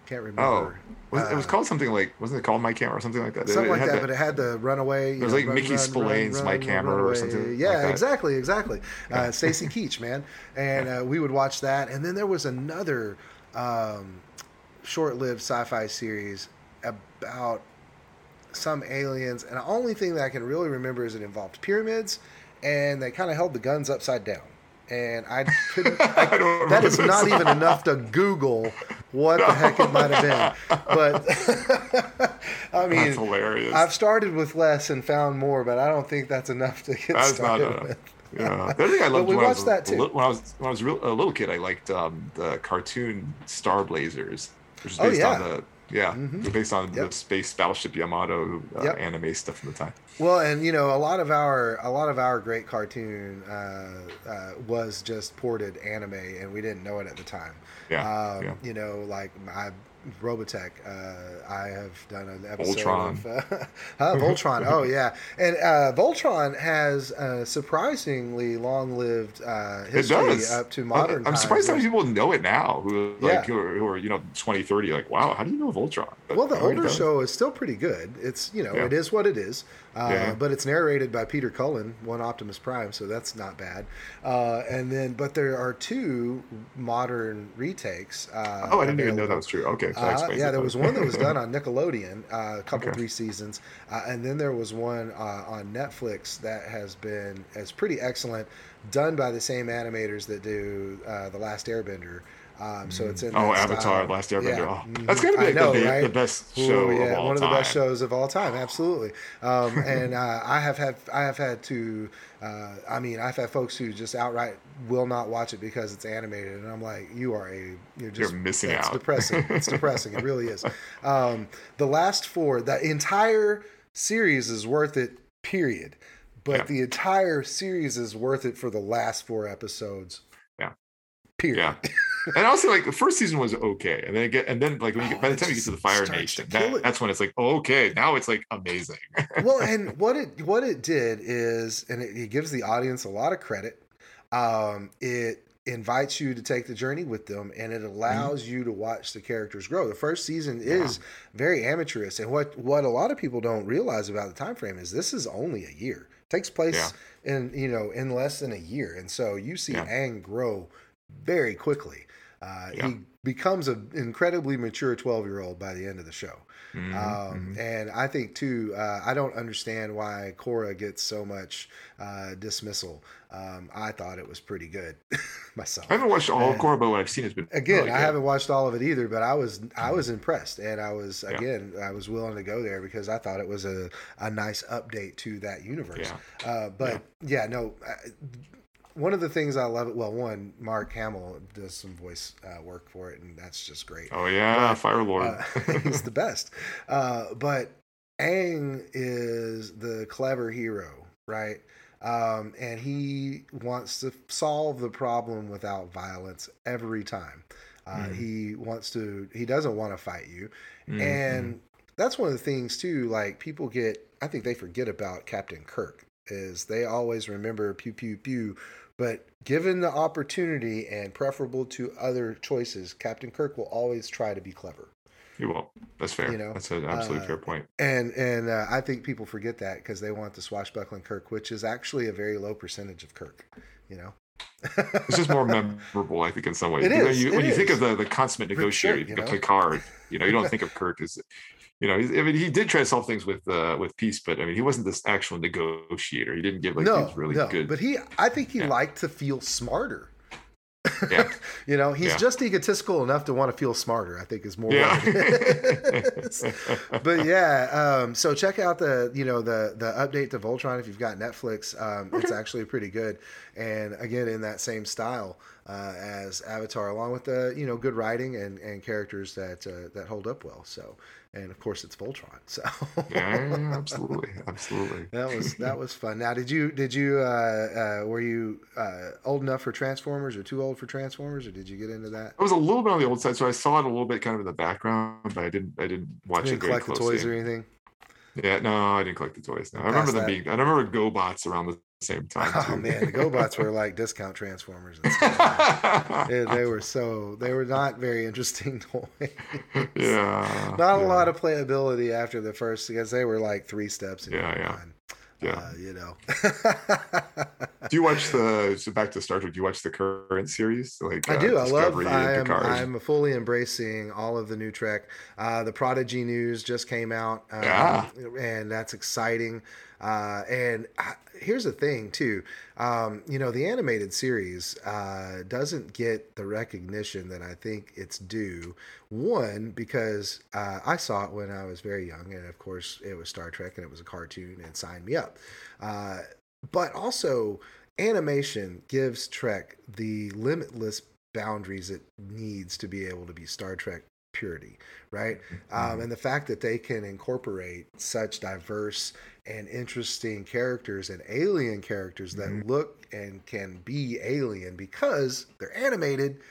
can't remember. Oh, was, it was Uh, called something like wasn't it called My Camera or something like that? something It like had that, the- but it had the runaway. you was know, like Mickey Spillane's My Hammer or something Yeah, like that. exactly, exactly. Uh, Stacy Keach, man, and uh, we would watch that. And then there was another um, short-lived sci-fi series about some aliens, and the only thing that I can really remember is it involved pyramids, and they kind of held the guns upside down. And I couldn't. I, I that is not even enough to Google what the heck it might have been. But I mean, That's hilarious. I've started with less and found more, but I don't think that's enough to get That's not started with. Yeah. The other thing I loved when, I was, that a too. when I was when I was real, a little kid, I liked um, the cartoon Star Blazers, which is Oh, based yeah. on the yeah, Mhm. based on Yep. the space battleship Yamato uh, Yep. anime stuff from the time. Well, and you know, a lot of our a lot of our great cartoon uh, uh, was just ported anime, and we didn't know it at the time. Yeah, Um, yeah. You know, like I, Robotech. Uh, I have done an episode Voltron. of uh, huh, Voltron. oh yeah, and uh, Voltron has a surprisingly long-lived uh, history up to modern. I'm surprised how many people know it now. Who like Yeah. who, are, who are you know 20, 30, Like wow, how do you know Voltron? But Well, the older show is still pretty good. It's you know Yeah. it is what it is, uh, Yeah. but it's narrated by Peter Cullen, one Optimus Prime, so that's not bad. Uh, and then, but there are two modern retakes. Uh, Oh, I didn't even know that was true. Okay, so Uh, yeah, there was one that was done on Nickelodeon, uh, a couple Okay. three seasons, uh, and then there was one uh, on Netflix that has been as pretty excellent, done by the same animators that do uh, the Last Airbender. Um, so it's in Oh, Avatar: style. Last Airbender. Yeah. Oh, that's gonna be know, the, right? the best Ooh, show yeah, of all one of time. the best shows of all time, absolutely. Um, and uh, I have had I have had to, uh, I mean, I've had folks who just outright will not watch it because it's animated, and I'm like, you are a you're just missing it's out. depressing. It's depressing. It really is. Um, the last four, the entire series is worth it. Period. But Yeah. the entire series is worth it for the last four episodes. Yeah. Period. Yeah. and also like the first season was okay, and then it get and then like when you get, Oh, by the time you get to the Fire Nation, that, that's when it's like oh, okay, now it's like amazing. well, and what it what it did is, and it, it gives the audience a lot of credit. Um, it invites you to take the journey with them, and it allows you to watch the characters grow. The first season is very amateurish, and what what a lot of people don't realize about the time frame is this is only a year. It takes place in you know in less than a year, and so you see Yeah. Aang grow very quickly. Uh, Yeah. He becomes an incredibly mature twelve year old by the end of the show. Mhm, Um, mhm. And I think too, uh, I don't understand why Korra gets so much uh, dismissal. Um, I thought it was pretty good myself. I haven't watched all of and- Korra, but what I've seen has been Again, really I haven't watched all of it either, but I was I was impressed, and I was Yeah. again I was willing to go there because I thought it was a, a nice update to that universe. Yeah. Uh, but yeah, no. One of the things I love it. Well, one, Mark Hamill does some voice uh, work for it, and that's just great. Oh yeah, But, Fire Lord. Uh, he's the best. Uh, but Aang is the clever hero, right? Um, and he wants to solve the problem without violence every time. Uh, Mhm. He wants to. He doesn't want to fight you, Mhm, and that's one of the things too. Like people get, I think they forget about Captain Kirk. Is they always remember pew pew pew, but given the opportunity and preferable to other choices, Captain Kirk will always try to be clever. He won't. That's fair. You know, That's an absolute uh, fair point. And and uh, I think people forget that because they want the swashbuckling Kirk, which is actually a very low percentage of Kirk. You know, It's just more memorable, I think, in some ways. It You know, you- it when you think of the, the consummate negotiator, shit, you know? of Picard. You know, you don't think of Kirk as, you know, I mean, he did try to solve things with uh, with peace, but I mean, he wasn't this actual negotiator. He didn't give like no, these really no. good. But he, I think he Yeah. liked to feel smarter. Yeah. you know, he's Yeah. just egotistical enough to want to feel smarter. I think is more. yeah. but yeah, um, so check out the you know the the update to Voltron if you've got Netflix. Um, it's actually pretty good, and again in that same style. uh, as Avatar, along with the you know good writing and, and characters that uh, that hold up well. So, and of course it's Voltron. So yeah, absolutely, absolutely. that was that was fun. Now, did you did you uh, uh, were you uh, old enough for Transformers or too old for Transformers, or did you get into that? I was a little bit on the old side, so I saw it a little bit kind of in the background, but I didn't I didn't watch You it didn't very collect the toys or anything? Yeah, no, I didn't collect the toys. No, I Past remember them that. being. I remember GoBots around the same time. Oh man, the GoBots were like discount Transformers. And stuff. Yeah, they were so they were not very interesting toys. yeah. Not a lot of playability after the first because they were like three steps. Yeah, yeah. done. Yeah. Uh, you know. Do you watch the? So back to Star Trek. Do you watch the current series? Like I uh, do. I love. Discovery I'm, I'm fully embracing all of the new Trek. Uh, the Prodigy news just came out, um, Yeah. and that's exciting. Uh, and I, here's the thing, too. Um, you know, the animated series uh, doesn't get the recognition that I think it's due. One, because uh, I saw it when I was very young, and of course, it was Star Trek, and it was a cartoon, and signed me up. Uh, but also, animation gives Trek the limitless boundaries it needs to be able to be Star Trek purity, right? Um, and the fact that they can incorporate such diverse and interesting characters and alien characters that Mhm. look and can be alien because they're animated.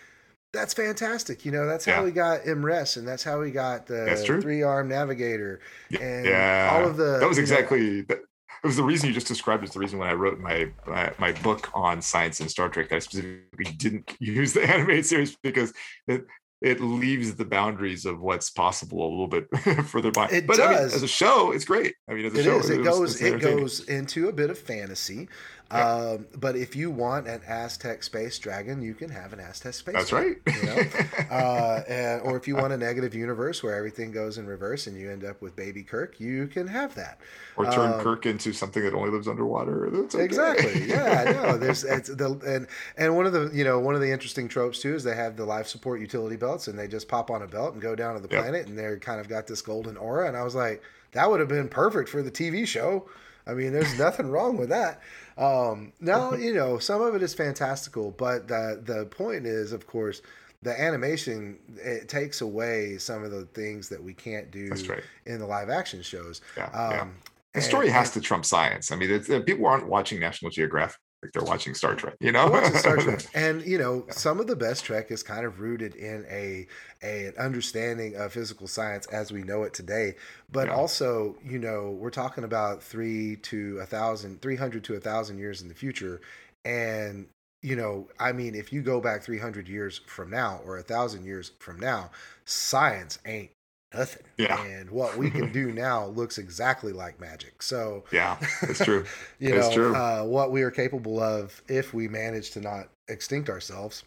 That's fantastic. You know, that's how we got M'Ress and that's how we got the three arm navigator and yeah, all of the that was you know, exactly that. It was the reason you just described is the reason when I wrote my, my my book on science and Star Trek that I specifically didn't use the animated series because it it leaves the boundaries of what's possible a little bit further by. It but I mean, does. as a show, it's great. I mean, as a It show, is. It was- goes. It goes into a bit of fantasy. Yeah. Um, but if you want an Aztec space dragon, you can have an Aztec space. That's dragon, right. You know, uh, and, or if you want a negative universe where everything goes in reverse and you end up with Baby Kirk, you can have that. or turn um, Kirk into something that only lives underwater. That's okay. Exactly. Yeah. No. There's it's the and and one of the you know one of the interesting tropes too is they have the life support utility belts and they just pop on a belt and go down to the Yep. planet and they're kind of got this golden aura and I was like that would have been perfect for the TV show. I mean, there's nothing wrong with that. Um, now you know some of it is fantastical, but the the point is, of course. The animation it takes away some of the things that we can't do right. in the live action shows. Yeah, Um, yeah. The and- story has and- to trump science. I mean, it's, uh, people aren't watching National Geographic; they're watching Star Trek. You know, I watch the Star Trek, and you know, some of the best Trek is kind of rooted in a, a an understanding of physical science as we know it today. But Yeah. also, you know, we're talking about three to a thousand, three hundred to a thousand years in the future, and you know, I mean, if you go back three hundred years from now or a thousand years from now, science ain't nothing. Yeah. And what we can do now looks exactly like magic. So yeah, it's true. you It's know true. Uh, what we are capable of if we manage to not extinct ourselves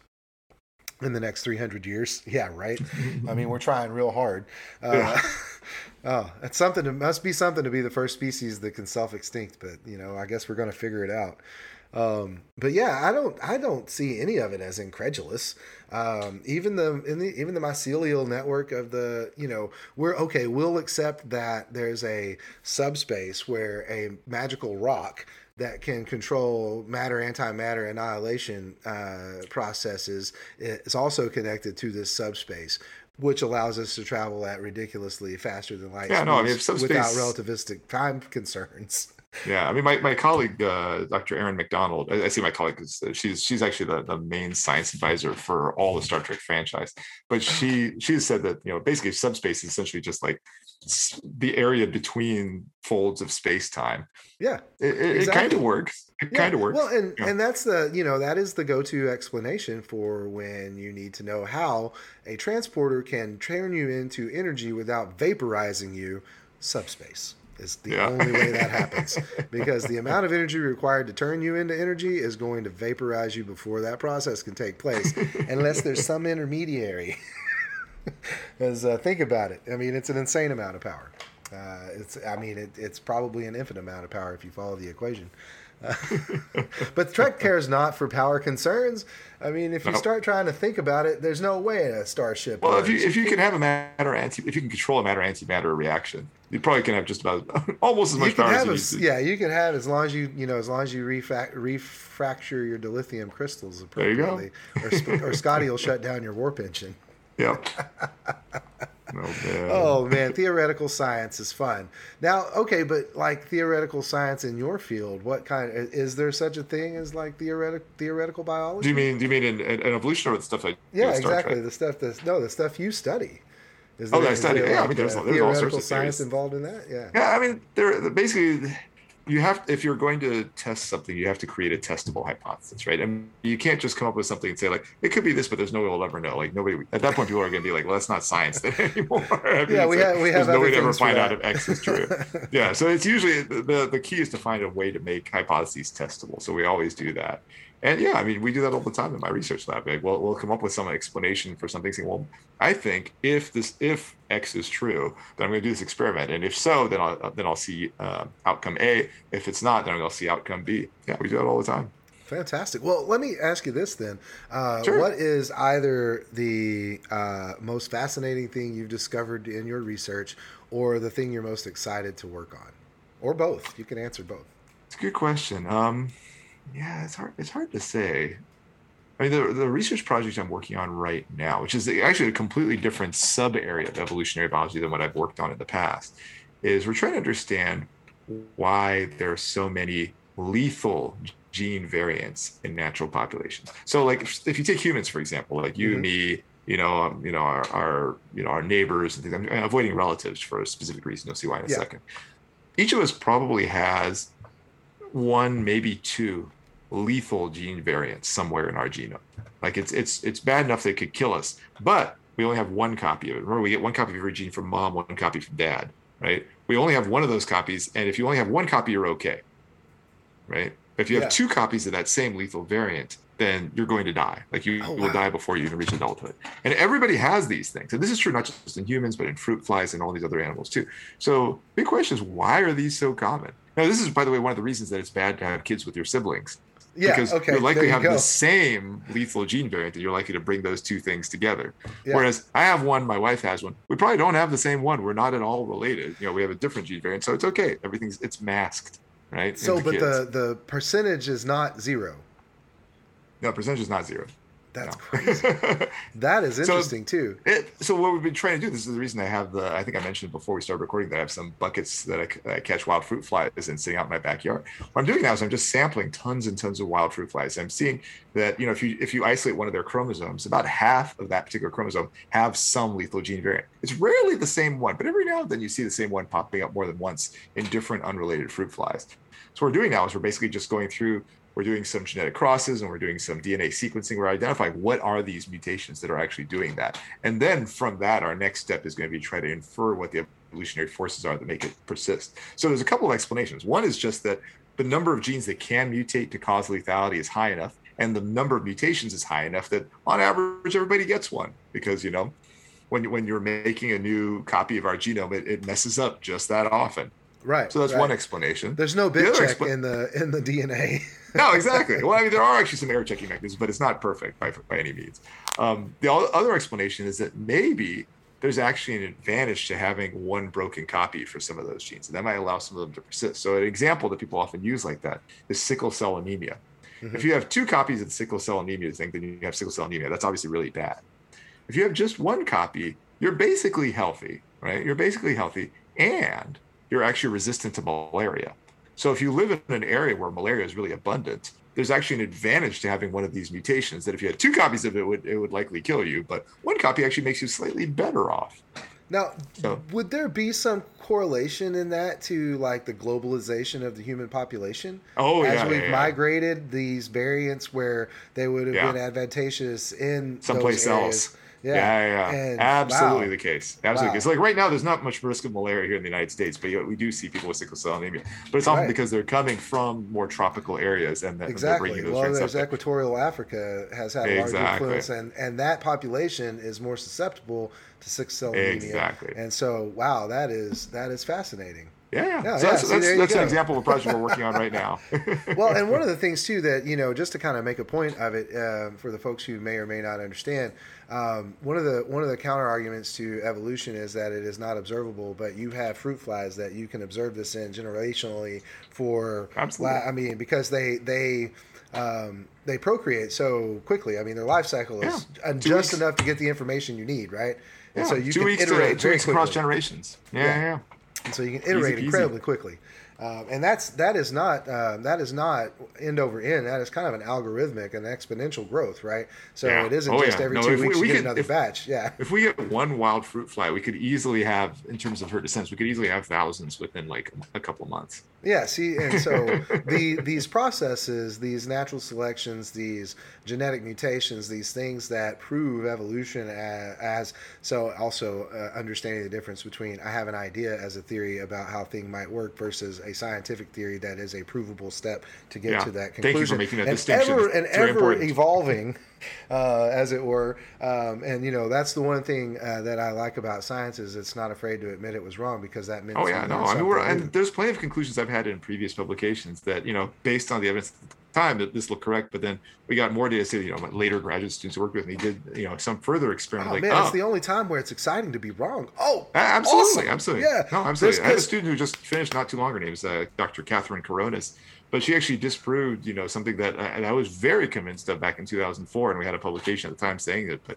in the next 300 years yeah right i mean we're trying real hard uh, Yeah. oh it's something it must be something to be the first species that can self-extinct but you know i guess we're going to figure it out um, but yeah, I don't, I don't see any of it as incredulous. Um, even the, in the, even the mycelial network of the, you know, we're okay. We'll accept that there's a subspace where a magical rock that can control matter, antimatter, annihilation uh, processes is also connected to this subspace. Which allows us to travel at ridiculously faster than light Yeah, no, I mean, speeds without relativistic time concerns. Yeah, I mean, my, my colleague, uh, Dr. Erin Macdonald, I, I see my colleague because she's she's actually the, the main science advisor for all the Star Trek franchise. But she she has said that you know basically subspace is essentially just like the area between folds of space time. Yeah, It, it, Exactly. kind of works. It Yeah, kind of works. Well, and Yeah. and that's the you know that is the go-to explanation for when you need to know how a transporter can turn you into energy without vaporizing you. Subspace is the Yeah. only way that happens because the amount of energy required to turn you into energy is going to vaporize you before that process can take place, unless there's some intermediary. Because uh, think about it. I mean, it's an insane amount of power. Uh, it's, I mean, it, it's probably an infinite amount of power if you follow the equation. but Trek cares not for power concerns. I mean, if you start trying to think about it, there's no way a starship. Well, works. if you if you can have a matter anti, if you can control a matter antimatter reaction, you probably can have just about almost as much power as you a, Yeah, you can have as long as you you know as long as you refac- refracture your dilithium crystals appropriately. There you go. or, or Scotty will shut down your warp engine. Yep. Oh man. oh man, theoretical science is fun. Now, okay, but like theoretical science in your field, what kind is there such a thing as like theoretical theoretical biology? Do you mean do you mean in, in, in evolution or the stuff I Yeah, exactly. The stuff that no, the stuff you study. Is oh, there, oh, I study. Yeah, I mean, there's, uh, there's all sorts of science involved in that. Yeah. Yeah, I mean, there basically you have if you're going to test something you have to create a testable hypothesis right? And you can't just come up with something and say like it could be this but there's no way we'll ever know. Like nobody at that point people are going to be like well that's not science then anymore. I mean, yeah we have we have no way to ever find out if x is true. Yeah so it's usually the the key is to find a way to make hypotheses testable. So we always do that and yeah, I mean, we do that all the time in my research lab. Like, we'll, we'll come up with some explanation for something. Saying, well, I think if this if X is true, then I'm going to do this experiment, and if so, then I'll then I'll see uh, outcome A. If it's not, then I'll see outcome B. Yeah, we do that all the time. Fantastic. Well, let me ask you this then: uh, sure. What is either the uh, most fascinating thing you've discovered in your research, or the thing you're most excited to work on, or both? You can answer both. It's a good question. Um, yeah, it's hard. It's hard to say. I mean, the, the research project I'm working on right now, which is actually a completely different sub area of evolutionary biology than what I've worked on in the past, is we're trying to understand why there are so many lethal gene variants in natural populations. So, like, if you take humans for example, like you, mm-hmm. me, you know, um, you know, our, our, you know, our neighbors and things. I'm avoiding relatives for a specific reason. You'll see why in a yeah. second. Each of us probably has one, maybe two lethal gene variants somewhere in our genome. Like it's it's it's bad enough that it could kill us, but we only have one copy of it. Remember, we get one copy of every gene from mom, one copy from dad, right? We only have one of those copies, and if you only have one copy, you're okay, right? If you have yeah. two copies of that same lethal variant, then you're going to die. Like you oh, wow. will die before you even reach adulthood. And everybody has these things. And this is true not just in humans, but in fruit flies and all these other animals too. So big question is why are these so common? Now, this is, by the way, one of the reasons that it's bad to have kids with your siblings yeah, because okay, you're likely you having the same lethal gene variant and you're likely to bring those two things together. Yeah. Whereas I have one, my wife has one. We probably don't have the same one. We're not at all related. You know, we have a different gene variant, so it's okay. Everything's it's masked, right? So, but kids. the the percentage is not zero. No, percentage is not zero. That's no. crazy. that is interesting so too. It, so what we've been trying to do. This is the reason I have the. I think I mentioned before we started recording that I have some buckets that I, I catch wild fruit flies and sitting out in my backyard. What I'm doing now is I'm just sampling tons and tons of wild fruit flies. I'm seeing that you know if you if you isolate one of their chromosomes, about half of that particular chromosome have some lethal gene variant. It's rarely the same one, but every now and then you see the same one popping up more than once in different unrelated fruit flies. So what we're doing now is we're basically just going through we're doing some genetic crosses and we're doing some DNA sequencing. We're identifying what are these mutations that are actually doing that. And then from that, our next step is going to be try to infer what the evolutionary forces are that make it persist. So there's a couple of explanations. One is just that the number of genes that can mutate to cause lethality is high enough, and the number of mutations is high enough that on average everybody gets one because you know when when you're making a new copy of our genome, it, it messes up just that often. Right. So that's right. one explanation. There's no bit check expl- in the in the DNA. no, exactly. Well, I mean, there are actually some error checking mechanisms, but it's not perfect by by any means. Um, the other explanation is that maybe there's actually an advantage to having one broken copy for some of those genes, and that might allow some of them to persist. So, an example that people often use like that is sickle cell anemia. Mm-hmm. If you have two copies of the sickle cell anemia thing, then you have sickle cell anemia. That's obviously really bad. If you have just one copy, you're basically healthy, right? You're basically healthy, and you're actually resistant to malaria. So if you live in an area where malaria is really abundant, there's actually an advantage to having one of these mutations that if you had two copies of it, would it would likely kill you, but one copy actually makes you slightly better off. Now, so, would there be some correlation in that to like the globalization of the human population? Oh, as yeah. we've yeah, yeah. migrated these variants where they would have been advantageous in someplace else. Yeah, yeah, yeah. And, Absolutely wow. the case. Absolutely wow. It's like right now, there's not much risk of malaria here in the United States, but we do see people with sickle cell anemia. But it's often right. because they're coming from more tropical areas and that exactly. They're well, there's equatorial Africa has had a exactly. large influence, and and that population is more susceptible to sickle cell anemia. Exactly. And so, wow, that is that is fascinating. Yeah, yeah. Yeah, so yeah, that's, see, that's, that's an example of a project we're working on right now. well, and one of the things too that you know, just to kind of make a point of it uh, for the folks who may or may not understand, um, one of the one of the counter arguments to evolution is that it is not observable, but you have fruit flies that you can observe this in generationally for. Absolutely. I mean, because they they. Um, they procreate so quickly. I mean, their life cycle is Yeah. just enough to get the information you need, right? And Yeah, so you two can weeks to iterate two very weeks across generations. Yeah, Yeah. yeah. And so you can iterate peasy. incredibly quickly. Um, and that's that is not uh, that is not end over end. That is kind of an algorithmic and exponential growth, right? So Yeah. it isn't Oh, just yeah. every No, two we- weeks we you get could- another if- batch. Yeah, If we get one wild fruit fly, we could easily have, in terms of her descents, we could easily have thousands within like a couple months. yeah. See, and so the these processes, these natural selections, these genetic mutations, these things that prove evolution as, as so also uh, understanding the difference between I have an idea as a theory about how thing might work versus a scientific theory that is a provable step to get Yeah. to that conclusion. Thank you for making that and distinction. Ever, and ever important. evolving, uh, as it were. Um, and you know that's the one thing uh, that I like about science is it's not afraid to admit it was wrong because that means Oh yeah, no. I mean, and there's plenty of conclusions I've had in previous publications that you know, based on the evidence time, that this looked correct. But then we got more data. So you know, my later graduate students who worked with me did you know some further experiment. Oh like, man, oh, it's the only time where it's exciting to be wrong. Oh, absolutely, awesome. absolutely. Yeah, no, absolutely. I had a student who just finished not too long. Her name's uh, Dr. Catherine Coronas, but she actually disproved you know something that I, and I was very convinced of back in 2004, and we had a publication at the time saying it, but.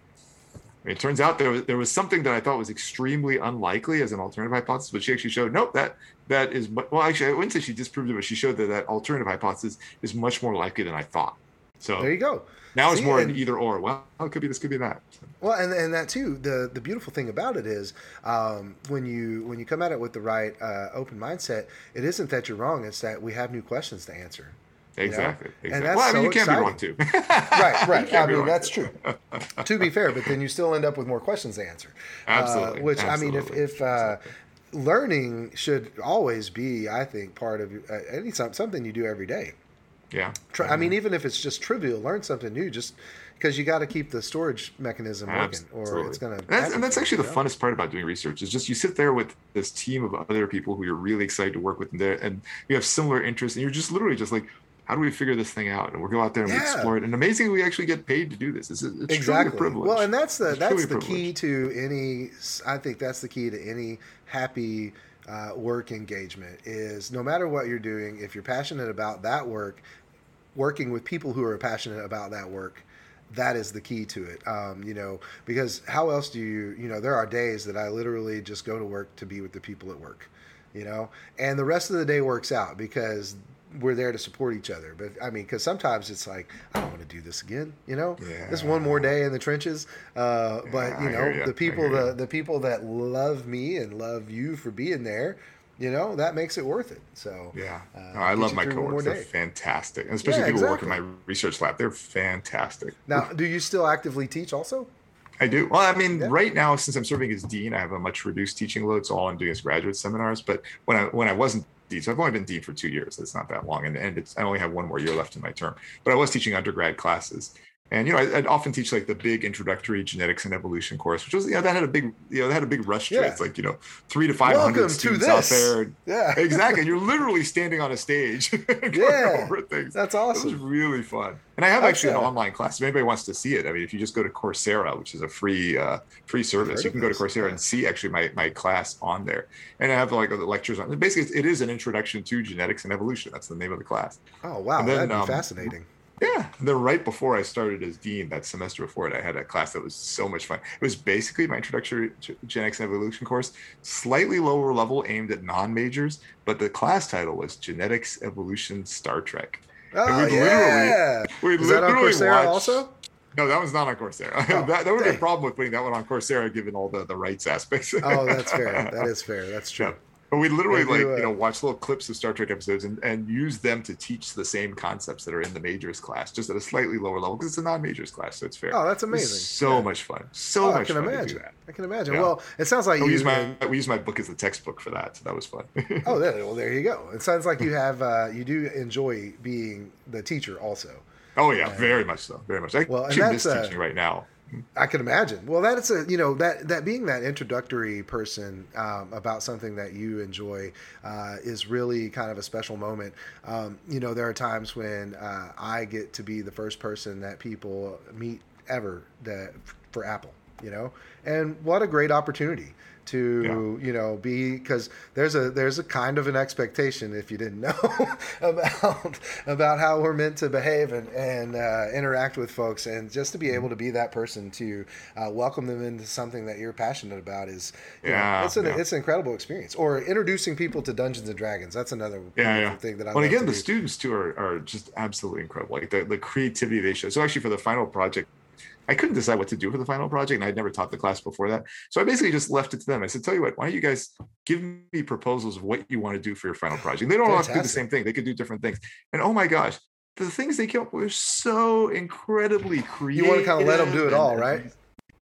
It turns out there was, there was something that I thought was extremely unlikely as an alternative hypothesis, but she actually showed nope that that is well actually I wouldn't say she disproved it, but she showed that that alternative hypothesis is much more likely than I thought. So there you go. now it's See, more an either or. Well, it could be this, could be that. Well, and, and that too. The the beautiful thing about it is um, when you when you come at it with the right uh, open mindset, it isn't that you're wrong. It's that we have new questions to answer. You know? Exactly. And exactly. well, I mean, so you can't exciting. be wrong too. Right, right. I mean, that's too. true. to be fair, but then you still end up with more questions to answer. Absolutely, Uh, which I mean, if if uh, learning should always be, I think, part of uh, any something you do every day. Yeah. Try, I mean, even if it's just trivial, learn something new. Just because you got to keep the storage mechanism working, or it's going to. And that's, and that's actually the funnest part about doing research is just you sit there with this team of other people who you're really excited to work with, and, they're- and you have similar interests, and you're just literally just like, how do we figure this thing out? And we'll go out there and we explore it. And amazingly, we actually get paid to do this. It's, it's truly a exactly. privilege. Well, and that's the It's that's the key to any. I think that's the key to any happy uh, work engagement is no matter what you're doing, if you're passionate about that work, working with people who are passionate about that work. That is the key to it, um, you know. Because how else do you, you know? There are days that I literally just go to work to be with the people at work, you know, and the rest of the day works out because we're there to support each other. But I mean, because sometimes it's like I don't want to do this again, you know. This one more day in the trenches. Uh, but you know, ya. the people the the people that love me and love you for being there, you know, that makes it worth it. So Yeah, uh, No, I love my through one more coworkers. They're fantastic, and especially Yeah, people who work in my research lab. They're fantastic. Now, do you still actively teach also? I do. Well, I mean, Yeah. right now, since I'm serving as dean, I have a much reduced teaching load, so all I'm doing is graduate seminars. But when I when I wasn't so I've only been dean for two years. It's not that long, and and I only have one more year left in my term. But I was teaching undergrad classes, and you know, I, I'd often teach like the big introductory genetics and evolution course, which was you know that had a big you know that had a big rush to Yeah. it. It's like you know three to five hundred students out there. Yeah, Exactly, and you're literally standing on a stage going Yeah. over things. That's awesome. It was really fun. And I have actually an online class. If anybody wants to see it, I mean, if you just go to Coursera, which is a free uh, free service, you can go to Coursera yeah. and see actually my, my class on there. And I have like the lectures on. Basically, it's- an introduction to genetics and evolution. That's the name of the class. Oh wow, then, that'd be um, fascinating. Yeah. And then right before I started as dean, that semester before it, I had a class that was so much fun. It was basically my introductory to genetics and evolution course, slightly lower level, aimed at non-majors, but the class title was Genetics Evolution Star Trek. Oh we literally- yeah. We Is that on Coursera watched- also? No, that one's not on Coursera. Oh, that, that would be a problem with putting that one on Coursera, given all the, the rights aspects. Oh, that's fair. That is fair. That's true. Yeah. But we literally like uh, you know watch little clips of Star Trek episodes and, and use them to teach the same concepts that are in the majors class, just at a slightly lower level because it's a non-majors class, so it's fair. Oh, that's amazing. So Yeah. much fun. So Oh, I much can fun to do imagine. that. I can imagine. Yeah. Well, it sounds like We you. use my we use my book as the textbook for that, so that was fun. Oh, there, well, there you go. It sounds like you have uh, you do enjoy being the teacher also. oh yeah, very much so, very much. I Well, and actually that's, miss uh, teaching right now. I can imagine. Well, that is a you know that that being that introductory person um, about something that you enjoy uh, is really kind of a special moment. Um, you know, there are times when uh, I get to be the first person that people meet ever that for Apple. You know, and what a great opportunity to yeah. you know be because there's a there's a kind of an expectation if you didn't know about about how we're meant to behave and and uh, interact with folks and just to be able to be that person to uh, welcome them into something that you're passionate about is yeah know, it's an yeah. it's an incredible experience or introducing people to Dungeons and Dragons that's another yeah, yeah. thing that I well again the do. students too are, are just absolutely incredible like the, the creativity they show so actually for the final project I couldn't decide what to do for the final project, and I'd never taught the class before that. So I basically just left it to them. I said, "Tell you what, why don't you guys give me proposals of what you want to do for your final project? They don't Fantastic. have to do the same thing; they could do different things." And oh my gosh, the things they came up with were so incredibly creative. You want to kind of let them do it all, right?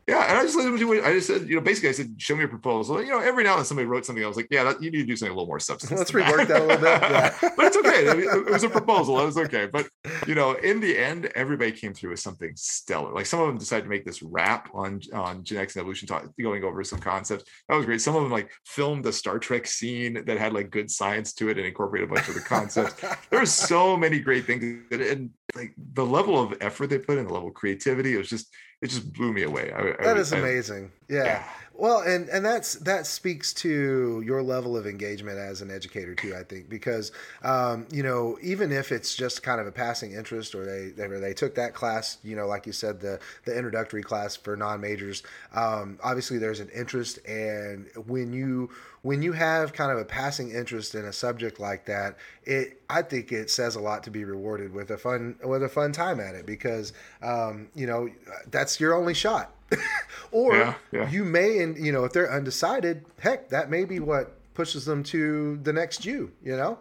Yeah, and I just let them do it. I just said, you know, basically, I said, show me a proposal. You know, every now and then somebody wrote something. I was like, yeah, that, you need to do something a little more substance. Let's rework that a little bit. Yeah. but it's okay. It was a proposal. It was okay. But you know, in the end, everybody came through with something stellar. Like some of them decided to make this rap on on genetics and evolution, talk, going over some concepts. That was great. Some of them like filmed a Star Trek scene that had like good science to it and incorporated a bunch of the concepts. There's so many great things, and like the level of effort they put in, the level of creativity, it was just it just blew me away. I, that I, is amazing. I, yeah. yeah. Well, and and that's that speaks to your level of engagement as an educator too. I think because um, you know even if it's just kind of a passing interest or they they, they took that class, you know, like you said, the the introductory class for non majors. Um, obviously, there's an interest, and when you when you have kind of a passing interest in a subject like that, it I think it says a lot to be rewarded with a fun with a fun time at it because um, you know that's your only shot or yeah, yeah. you may, and you know, if they're undecided, heck, that may be what pushes them to the next you. You know,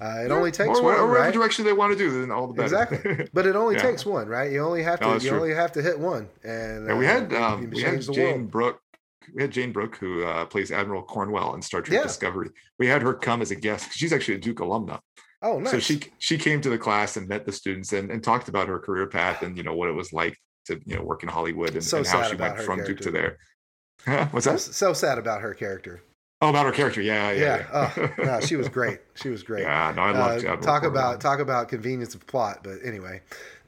uh, it yeah, only takes or, one, or whatever right? direction they want to do, then all the better. Exactly, but it only takes one, right? You only have to, no, you true. only have to hit one. And, uh, we had um, we had Jayne Brook. We had Jayne Brook, who uh, plays Admiral Cornwell in Star Trek Discovery. We had her come as a guest. She's actually a Duke alumna. Oh, nice. So she she came to the class and met the students and, and talked about her career path and you know what it was like to you know work in Hollywood and, so and how she went from Duke to there. What's that? So, so, sad about her character. Oh, about her character, yeah, yeah. Yeah, yeah. oh, no, she was great. She was great. Yeah, no, I love uh, Talk about talk about convenience of plot, but anyway,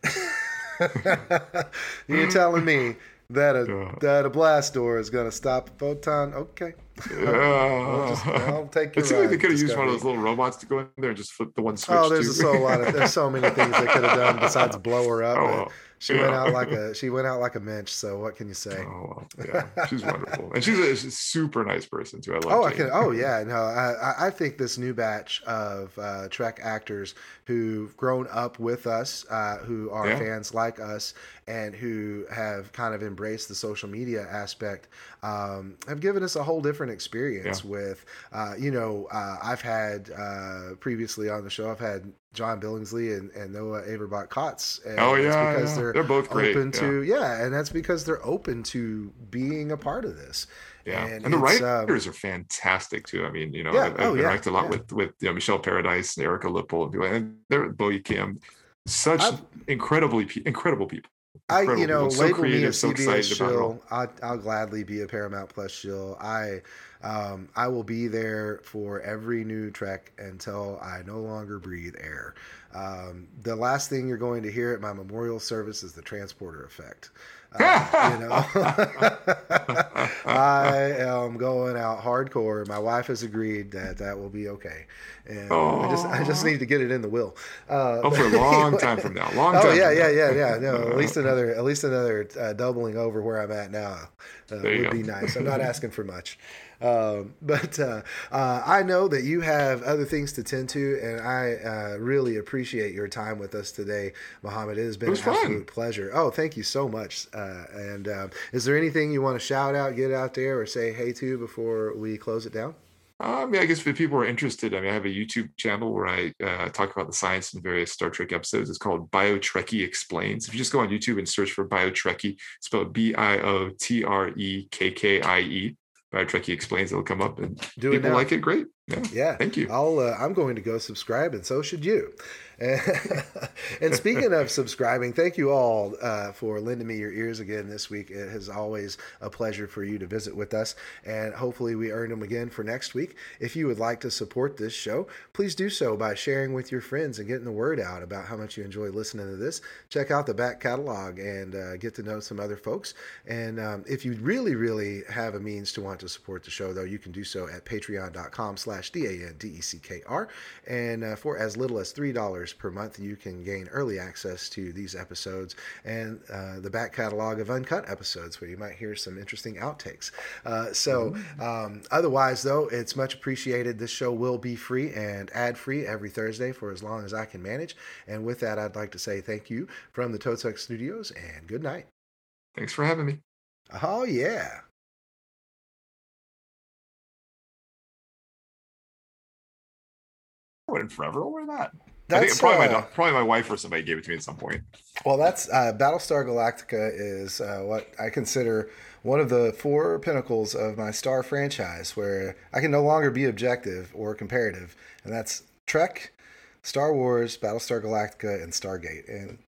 you're telling me that a that a blast door is going to stop a photon? Okay. I'll, just, I'll take your It seems like they could have used one of those little robots to go in there and just flip the one switch. Oh, there's so a lot of there's so many things they could have done besides blow her up. Oh, well she yeah. went out like a she went out like a mensch. So what can you say? Oh, yeah, she's wonderful, and she's a, she's a, super nice person too. I love. Oh, Jane. I can. Oh, yeah. No, I I think this new batch of uh, Trek actors who've grown up with us, uh, who are yeah. fans like us, and who have kind of embraced the social media aspect, um, have given us a whole different experience. With, uh, you know, uh, I've had uh, previously on the show, I've had John Billingsley and, and Noah Averbach Kotz. And oh yeah, because yeah. they're, they're both great. open to yeah. yeah. and that's because they're open to being a part of this. Yeah, and, and the writers um, are fantastic too. I mean, you know, yeah. I've, oh, interacted yeah. a lot with with you know, Michelle Paradise and Erika Lippoldt and people, and they're Bo Yeon Kim, such I've, incredibly incredible people. I, you know, so label creative, me a CBS so shill. I, I'll gladly be a Paramount Plus shill. I um, I will be there for every new trek until I no longer breathe air. Um, the last thing you're going to hear at my memorial service is the transporter effect. Uh, you know, I am going out hardcore. My wife has agreed that that will be okay, and I just I just need to get it in the will. Uh, oh, for a long time from now. Long oh, time. Oh yeah, yeah, yeah, yeah. No, at least another at least another uh, doubling over where I'm at now uh, would go. be nice. I'm not asking for much. Um, but uh, uh, I know that you have other things to tend to, and I uh, really appreciate your time with us today, Mohamed. It has been it an absolute pleasure. Oh, thank you so much. Uh, and um, is there anything you want to shout out, get out there, or say hey to before we close it down? I mean, I guess if people are interested, I mean, I have a YouTube channel where I uh, talk about the science in various Star Trek episodes. It's called BioTrekkie Explains. If you just go on YouTube and search for BioTrekkie, spelled B I O T R E K K I E, Trekkie explains it'll come up and Do people like it great. Yeah. Yeah. Thank you. I'll uh, I'm going to go subscribe, and so should you. and speaking of subscribing, thank you all uh, for lending me your ears again this week. It is always a pleasure for you to visit with us, and hopefully we earn them again for next week. If you would like to support this show, please do so by sharing with your friends and getting the word out about how much you enjoy listening to this. Check out the back catalog and uh, get to know some other folks. And um, if you really, really have a means to want to support the show, though, you can do so at patreon.com slash D-A-N-D-E-C-K-R. And uh, for as little as $3 per month, you can gain early access to these episodes and uh, the back catalog of uncut episodes where you might hear some interesting outtakes. Uh, so, um, otherwise, though, it's much appreciated. This show will be free and ad free every Thursday for as long as I can manage. And with that, I'd like to say thank you from the Totuck Studios and good night. Thanks for having me. Oh, yeah. I wouldn't forever wear that. I That's, think probably, my, uh, do- probably my wife or somebody gave it to me at some point. Well, that's uh, Battlestar Galactica is uh, what I consider one of the four pinnacles of my Star franchise, where I can no longer be objective or comparative, and that's Trek, Star Wars, Battlestar Galactica, and Stargate. And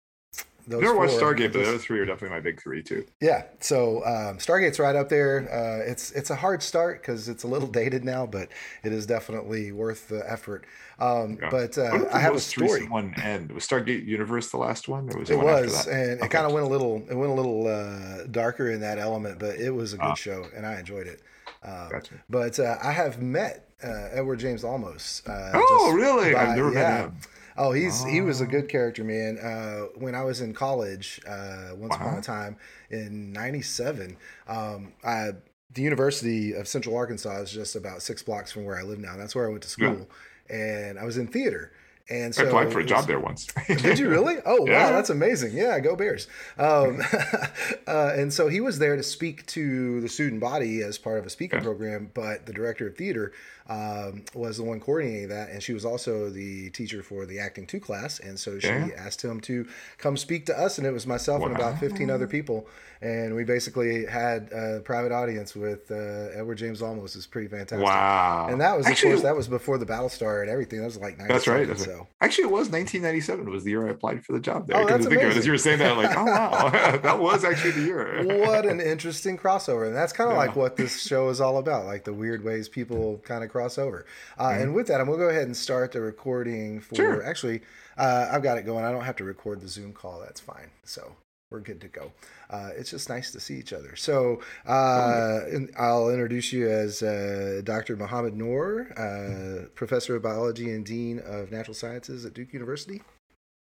those never watched Stargate, but the other three are definitely my big three too. yeah, so um, Stargate's right up there. Uh, it's it's a hard start because it's a little dated now, but it is definitely worth the effort. Um, Yeah. But uh, I have a story. one end? Was Stargate Universe the last one, or was it, It one after was, and it kind of went a little. It went a little uh, darker in that element, but it was a good Ah. show, and I enjoyed it. Um, Gotcha. But uh, I have met uh, Edward James Olmos. Uh, Oh, really? by- I've never yeah. met him. Oh, he's he was a Oh. good character, man. Uh, when I was in college, uh, once upon a time in '97, um, I the University of Central Arkansas is just about six blocks from where I live now. That's where I went to Yeah. school, and I was in theater. And so I applied for a job was- there once. did you really? Oh Yeah. wow, that's amazing! Yeah, go Bears! Um, uh, and so he was there to speak to the student body as part of a speaking Yeah. program, but the director of theater um, was the one coordinating that, and she was also the teacher for the acting two class, and so she Yeah. asked him to come speak to us, and it was myself and about fifteen other people, and we basically had a private audience with uh, Edward James Olmos. It's pretty fantastic. wow. And that was, Actually, of course, that was before the Battlestar and everything. That was like That's right. That's so. right. Actually, it was 1997. Was the year I applied for the job there. Oh, that's think of it. amazing. As you were saying that, I'm like, oh wow, that was actually the year. what an interesting crossover and that's kind of Yeah. like what this show is all about like the weird ways people kind of cross over uh, Mhm. and with that i'm gonna go ahead and start the recording for Sure. actually uh, i've got it going i don't have to record the zoom call that's fine so we're good to go uh, it's just nice to see each other so uh, i'll introduce you as uh, dr mohamed noor uh, professor of biology and dean of natural sciences at duke university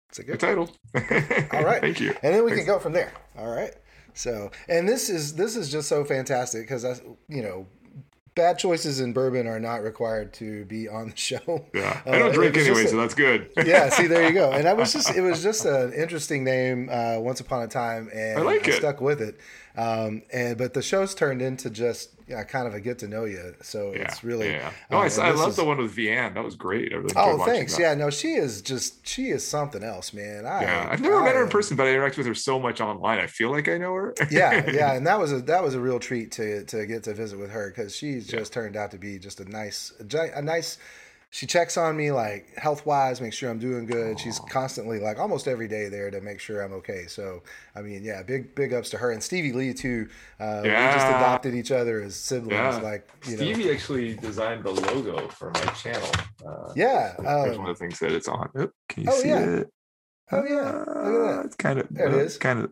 It's a Good good title. All right. Thank you. and then we Thanks. can go from there. All right. So, and this is this is just so fantastic because I, you know, bad choices in bourbon are not required to be on the show. Yeah. Uh, I don't it drink anyway, a- so that's good. yeah. See, there you go. And that was just it was just an interesting name uh, once upon a time, and I like it. stuck with it. Um, and but the show's turned into just yeah, kind of a get to know you. So Yeah, it's really yeah. No, uh, I, I love is- the one with Vianne. That was great. I really Oh, thanks. that. Yeah, no, she is just she is something else, man. I, Yeah, I've never met her in person, but I interact with her so much online. I feel like I know her. yeah, yeah, and that was a that was a real treat to to get to visit with her because she's Yeah. just turned out to be just a nice a nice. She checks on me like health wise, make sure I'm doing good. She's constantly like almost every day there to make sure I'm okay. So I mean, yeah, big big ups to her and Stevie Lee too. Uh, We just adopted each other as siblings. Yeah. Like you know, Stevie actually designed the logo for my channel. Uh, Yeah, um, one of the things that it's on. Oop, can you oh, see yeah. it? Oh, yeah. Look at that. Uh, It's kind of. There it is. Kind of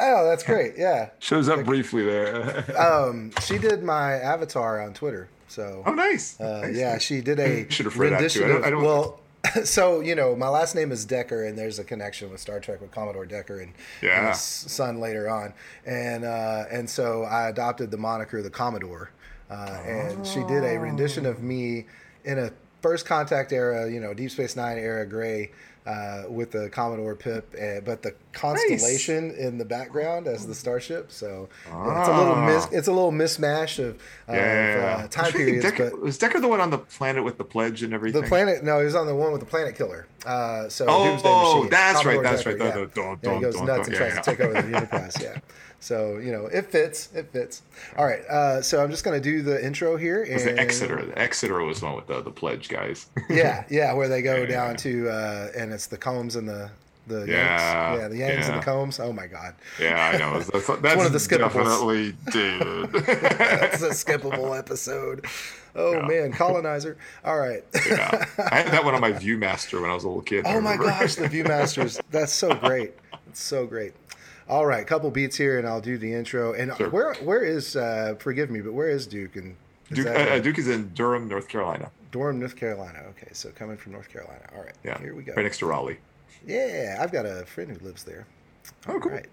oh, that's great. Yeah, shows up Like- briefly there. um, she did my avatar on Twitter. So oh, nice. Uh, Nice, yeah, she did a Should have read that too. rendition I don't- I don't- well. So you know, my last name is Decker, and there's a connection with Star Trek with Commodore Decker and, and his son later on, and uh, and so I adopted the moniker the Commodore, uh, and she did a rendition of me in a first contact era, you know, Deep Space Nine era gray. Uh, with the Commodore Pip, uh, but the constellation in the background as the starship. So yeah, it's a little mis- Ah. it's a little mismatch of, of Yeah. uh, time I'm trying to periods. Decker, but was Decker the one on the planet with the pledge and everything? the planet, no, he was on the one with the planet killer. Uh, so Oh, Doomsday oh, Machine. that's Commodore right, that's Decker, right. Yeah. Dun, dun, Yeah, he goes nuts and tries to take over the Enterprise. Yeah. So you know, it fits. It fits. All right. Uh, so I'm just gonna do the intro here. And... the Exeter. The Exeter was one with the the pledge guys. yeah, yeah, where they go yeah. down to uh, and it's the Kohms and the the yeah, Yanks. yeah, the Yanks yeah. and the Kohms. Oh my god. Yeah, I know. That's, that's one of the skippables. Definitely, dude. that's a skippable episode. Oh yeah. man, colonizer. All right. yeah, I had that one on my ViewMaster when I was a little kid. Oh my gosh, the ViewMasters. That's so great. It's so great. All right, couple beats here, and I'll do the intro. And sure. where where is? Uh, forgive me, but where is Duke? And is Duke, uh, Duke is in Durham, North Carolina. Durham, North Carolina. Okay, so coming from North Carolina. All right. Yeah. Here we go. Right next to Raleigh. Yeah, I've got a friend who lives there. Oh, cool. All right. All right.